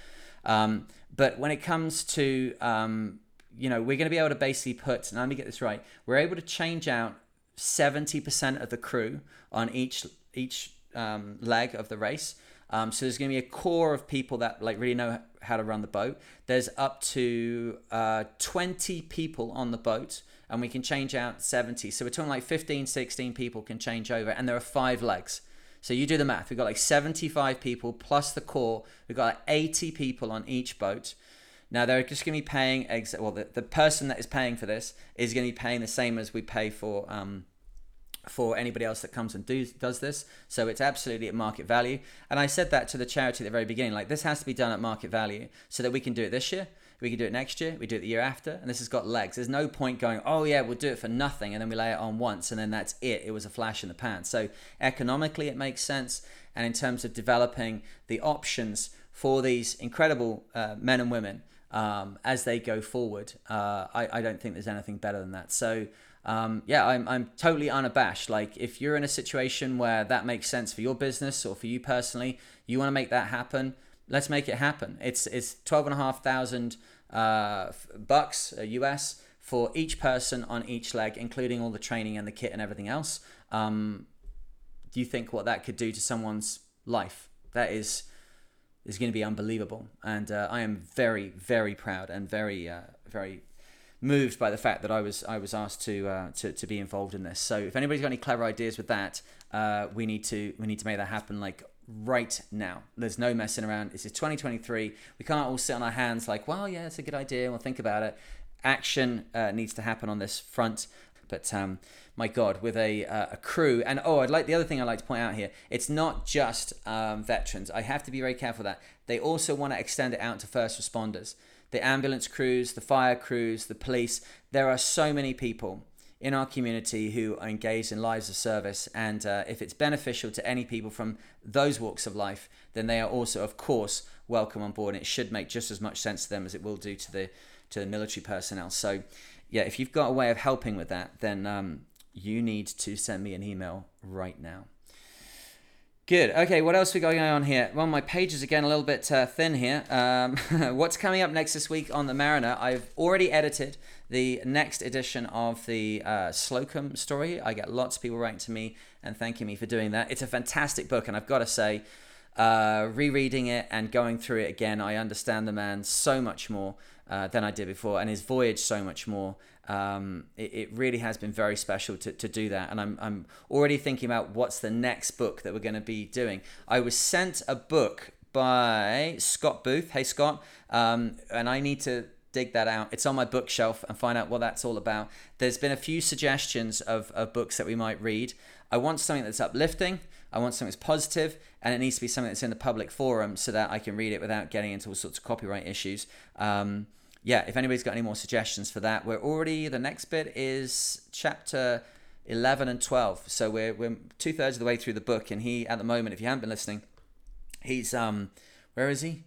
Um, but when it comes to, um, you know, we're going to be able to basically put, and let me get this right, we're able to change out 70% of the crew on each each um, leg of the race. Um, so there's going to be a core of people that like really know how to run the boat. There's up to uh, 20 people on the boat, and we can change out 70. So we're talking like 15, 16 people can change over, and there are five legs. So you do the math. We've got like 75 people plus the core. We've got like 80 people on each boat. Now they're just going to be paying. Ex- well, the, the person that is paying for this is going to be paying the same as we pay for um, for anybody else that comes and do, does this. So it's absolutely at market value. And I said that to the charity at the very beginning. Like this has to be done at market value so that we can do it this year. We can do it next year. We do it the year after. And this has got legs. There's no point going, oh yeah, we'll do it for nothing. And then we lay it on once and then that's it. It was a flash in the pan. So economically, it makes sense. And in terms of developing the options for these incredible uh, men and women um, as they go forward, uh, I, I don't think there's anything better than that. So um, yeah, I'm, I'm totally unabashed. Like, if you're in a situation where that makes sense for your business or for you personally, you want to make that happen, let's make it happen. It's it's twelve and a half thousand uh, bucks US uh, for each person on each leg, including all the training and the kit and everything else. Um, do you think what that could do to someone's life? That is is going to be unbelievable, and uh, I am very very proud and very uh, very moved by the fact that I was I was asked to uh, to to be involved in this. So if anybody's got any clever ideas with that, uh, we need to we need to make that happen like right now. There's no messing around. This is 2023. We can't all sit on our hands like, well, yeah, it's a good idea. We'll think about it. Action uh, needs to happen on this front. But um, my God, with a, uh, a crew, and oh, I'd like the other thing I'd like to point out here. It's not just um, veterans. I have to be very careful that they also want to extend it out to first responders the ambulance crews, the fire crews, the police. There are so many people in our community who are engaged in lives of service. And uh, if it's beneficial to any people from those walks of life, then they are also, of course, welcome on board. And it should make just as much sense to them as it will do to the to the military personnel. So, yeah, if you've got a way of helping with that, then um, you need to send me an email right now. Good. Okay, what else we got going on here? Well, my page is again a little bit uh, thin here. Um, what's coming up next this week on the Mariner? I've already edited the next edition of the uh, Slocum story. I get lots of people writing to me and thanking me for doing that. It's a fantastic book, and I've got to say, uh, rereading it and going through it again, I understand the man so much more uh, than I did before, and his voyage so much more um, it, it, really has been very special to, to do that. And I'm, I'm already thinking about what's the next book that we're going to be doing. I was sent a book by Scott Booth. Hey, Scott. Um, and I need to dig that out. It's on my bookshelf and find out what that's all about. There's been a few suggestions of, of books that we might read. I want something that's uplifting. I want something that's positive, and it needs to be something that's in the public forum so that I can read it without getting into all sorts of copyright issues. Um, yeah, if anybody's got any more suggestions for that, we're already, the next bit is chapter 11 and 12. So we're, we're two thirds of the way through the book. And he, at the moment, if you haven't been listening, he's, um, where is he?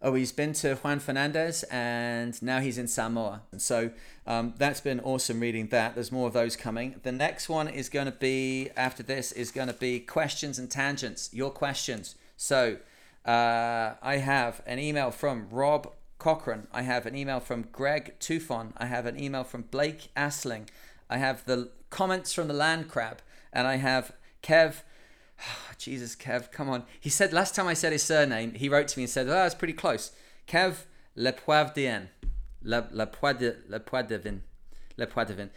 Oh, he's been to Juan Fernandez and now he's in Samoa. So um, that's been awesome reading that. There's more of those coming. The next one is going to be, after this, is going to be questions and tangents, your questions. So uh, I have an email from Rob Cochran. I have an email from Greg Tufon. I have an email from Blake Asling. I have the comments from the Land Crab. And I have Kev. Jesus, Kev, come on. He said, last time I said his surname, he wrote to me and said, oh, it's pretty close. Kev Le Poivdien. Le, Le, Poivdien. Le Poivdien. Le Poivdien.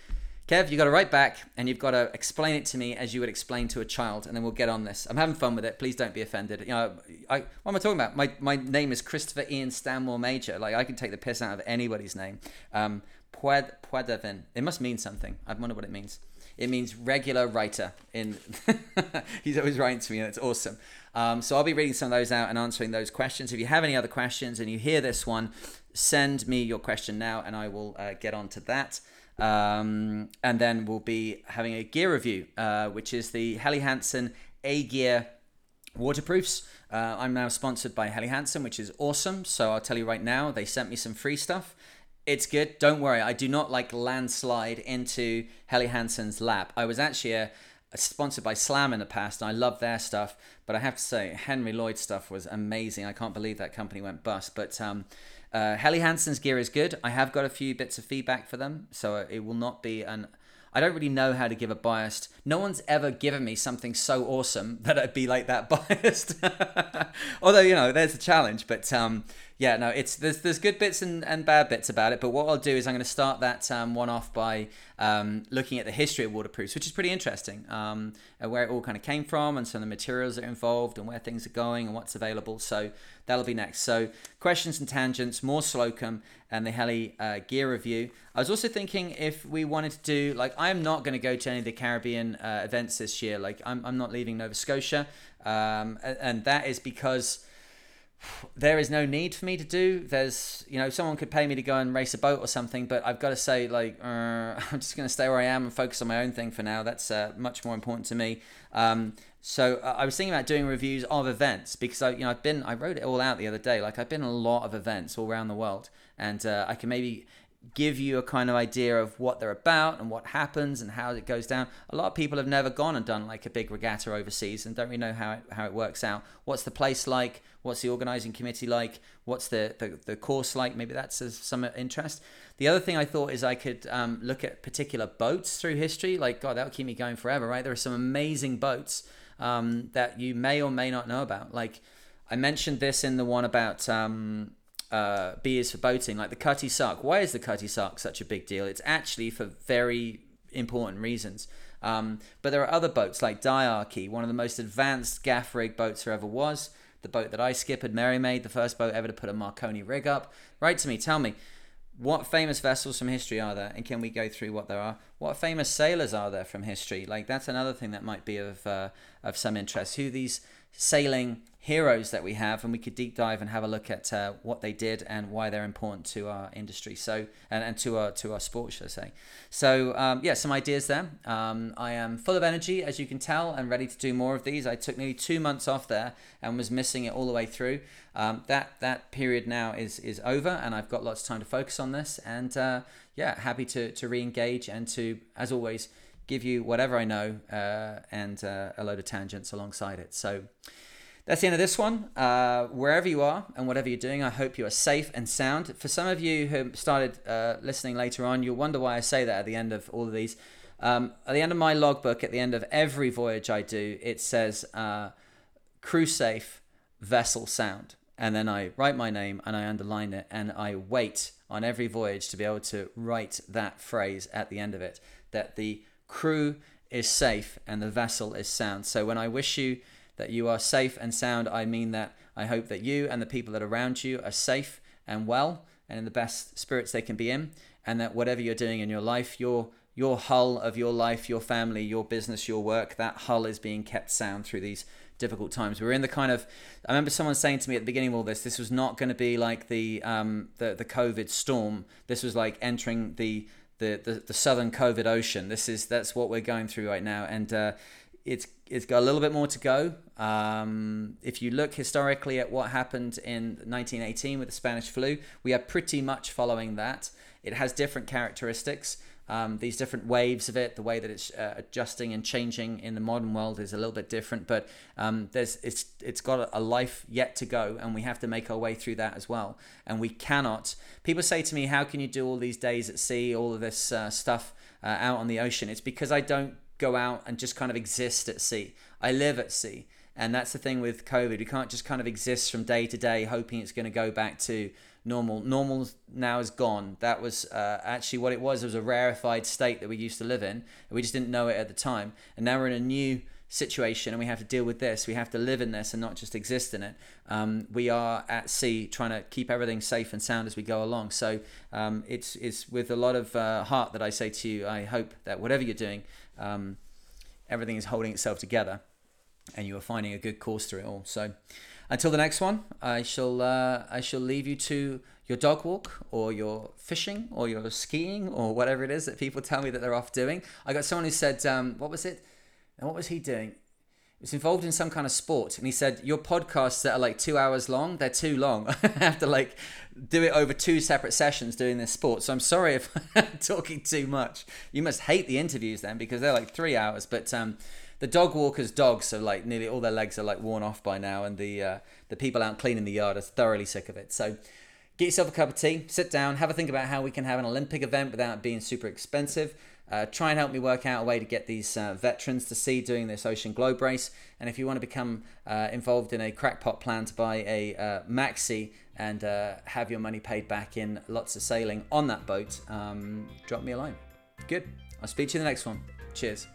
Kev, you've got to write back and you've got to explain it to me as you would explain to a child, and then we'll get on this. I'm having fun with it. Please don't be offended. You know, I, what am I talking about? My, my name is Christopher Ian Stanmore Major. Like I can take the piss out of anybody's name. Um, Puedavin. It must mean something. I wonder what it means. It means regular writer. In he's always writing to me, and it's awesome. Um, so I'll be reading some of those out and answering those questions. If you have any other questions and you hear this one, send me your question now, and I will uh, get on to that. Um, and then we'll be having a gear review, uh, which is the Helly Hansen Aegir waterproofs. Uh, I'm now sponsored by Helly Hansen, which is awesome. So I'll tell you right now, they sent me some free stuff. It's good. Don't worry. I do not like landslide into Helly Hansen's lap. I was actually a, a sponsored by Slam in the past, and I love their stuff. But I have to say, Henry Lloyd stuff was amazing. I can't believe that company went bust. But um, uh, Helly Hansen's gear is good. I have got a few bits of feedback for them, so it will not be an I don't really know how to give a biased. No one's ever given me something so awesome that I'd be like that biased. Although you know, there's a challenge, but um, yeah, no, it's there's there's good bits and, and bad bits about it. But what I'll do is I'm going to start that um, one off by um, looking at the history of waterproofs, which is pretty interesting, um, where it all kind of came from, and some of the materials that are involved, and where things are going, and what's available. So that'll be next. So questions and tangents, more Slocum, and the Helly uh, gear review. I was also thinking if we wanted to do like I'm not going to go to any of the Caribbean uh, events this year. Like I'm I'm not leaving Nova Scotia, um, and that is because there is no need for me to do. There's, you know, someone could pay me to go and race a boat or something, but I've got to say, like, uh, I'm just going to stay where I am and focus on my own thing for now. That's uh, much more important to me. Um, so uh, I was thinking about doing reviews of events because I, you know, I've been, I wrote it all out the other day. Like, I've been a lot of events all around the world, and uh, I can maybe give you a kind of idea of what they're about and what happens and how it goes down. A lot of people have never gone and done like a big regatta overseas and don't really know how it, how it works out. What's the place like? What's the organizing committee like? What's the, the, the course like? Maybe that's of some interest. The other thing I thought is I could um, look at particular boats through history. Like, God, that would keep me going forever, right? There are some amazing boats um, that you may or may not know about. Like, I mentioned this in the one about um, uh, B is for boating, like the Cutty Sark. Why is the Cutty Sark such a big deal? It's actually for very important reasons. Um, but there are other boats like Dyarchy, one of the most advanced gaff rig boats there ever was. The boat that I skippered, Mary made, the first boat ever to put a Marconi rig up. Write to me, tell me, what famous vessels from history are there and can we go through what there are what famous sailors are there from history like that's another thing that might be of uh, of some interest who these sailing heroes that we have, and we could deep dive and have a look at uh, what they did and why they're important to our industry. So and, and to our to our sport, should I say? So um, yeah, some ideas there. Um, I am full of energy, as you can tell, and ready to do more of these. I took nearly two months off there and was missing it all the way through. Um, that that period now is is over, and I've got lots of time to focus on this. And uh, yeah, happy to to re-engage and to, as always give you whatever I know uh, and uh, a load of tangents alongside it. So that's the end of this one. Uh, wherever you are and whatever you're doing, I hope you are safe and sound. For some of you who started uh, listening later on, you'll wonder why I say that at the end of all of these. Um, at the end of my logbook, at the end of every voyage I do, it says uh, crew safe, vessel sound. And then I write my name and I underline it and I wait on every voyage to be able to write that phrase at the end of it that the crew is safe and the vessel is sound. So when I wish you that you are safe and sound, I mean that I hope that you and the people that are around you are safe and well and in the best spirits they can be in, and that whatever you're doing in your life, your your hull of your life, your family, your business, your work, that hull is being kept sound through these difficult times. We're in the kind of. I remember someone saying to me at the beginning of all this, this was not going to be like the um, the the COVID storm. This was like entering the the, the, the southern COVID ocean. This is that's what we're going through right now, and uh, it's it's got a little bit more to go. Um, if you look historically at what happened in 1918 with the Spanish flu, we are pretty much following that. It has different characteristics um, these different waves of it, the way that it's uh, adjusting and changing in the modern world is a little bit different. But um, there's it's it's got a life yet to go, and we have to make our way through that as well. And we cannot. People say to me, "How can you do all these days at sea, all of this uh, stuff uh, out on the ocean?" It's because I don't go out and just kind of exist at sea. I live at sea. And that's the thing with COVID. We can't just kind of exist from day to day hoping it's going to go back to normal. Normal now is gone. That was uh, actually what it was. It was a rarefied state that we used to live in. We just didn't know it at the time. And now we're in a new situation and we have to deal with this. We have to live in this and not just exist in it. Um, we are at sea trying to keep everything safe and sound as we go along. So um, it's, it's with a lot of uh, heart that I say to you, I hope that whatever you're doing, um, everything is holding itself together and you are finding a good course through it all. So until the next one, I shall uh, I shall leave you to your dog walk or your fishing or your skiing or whatever it is that people tell me that they're off doing. I got someone who said, um, what was it? And what was he doing? Was involved in some kind of sport, and he said your podcasts that are like two hours long, they're too long. I have to like do it over two separate sessions doing this sport. So I'm sorry if I'm talking too much. You must hate the interviews then because they're like three hours. But um, the dog walkers' dogs are like nearly all their legs are like worn off by now, and the uh, the people out cleaning the yard are thoroughly sick of it. So get yourself a cup of tea, sit down, have a think about how we can have an Olympic event without being super expensive. Uh, try and help me work out a way to get these uh, veterans to see doing this Ocean Globe race. And if you want to become uh, involved in a crackpot plan to buy a uh, maxi and uh, have your money paid back in lots of sailing on that boat, um, drop me a line. Good. I'll speak to you in the next one. Cheers.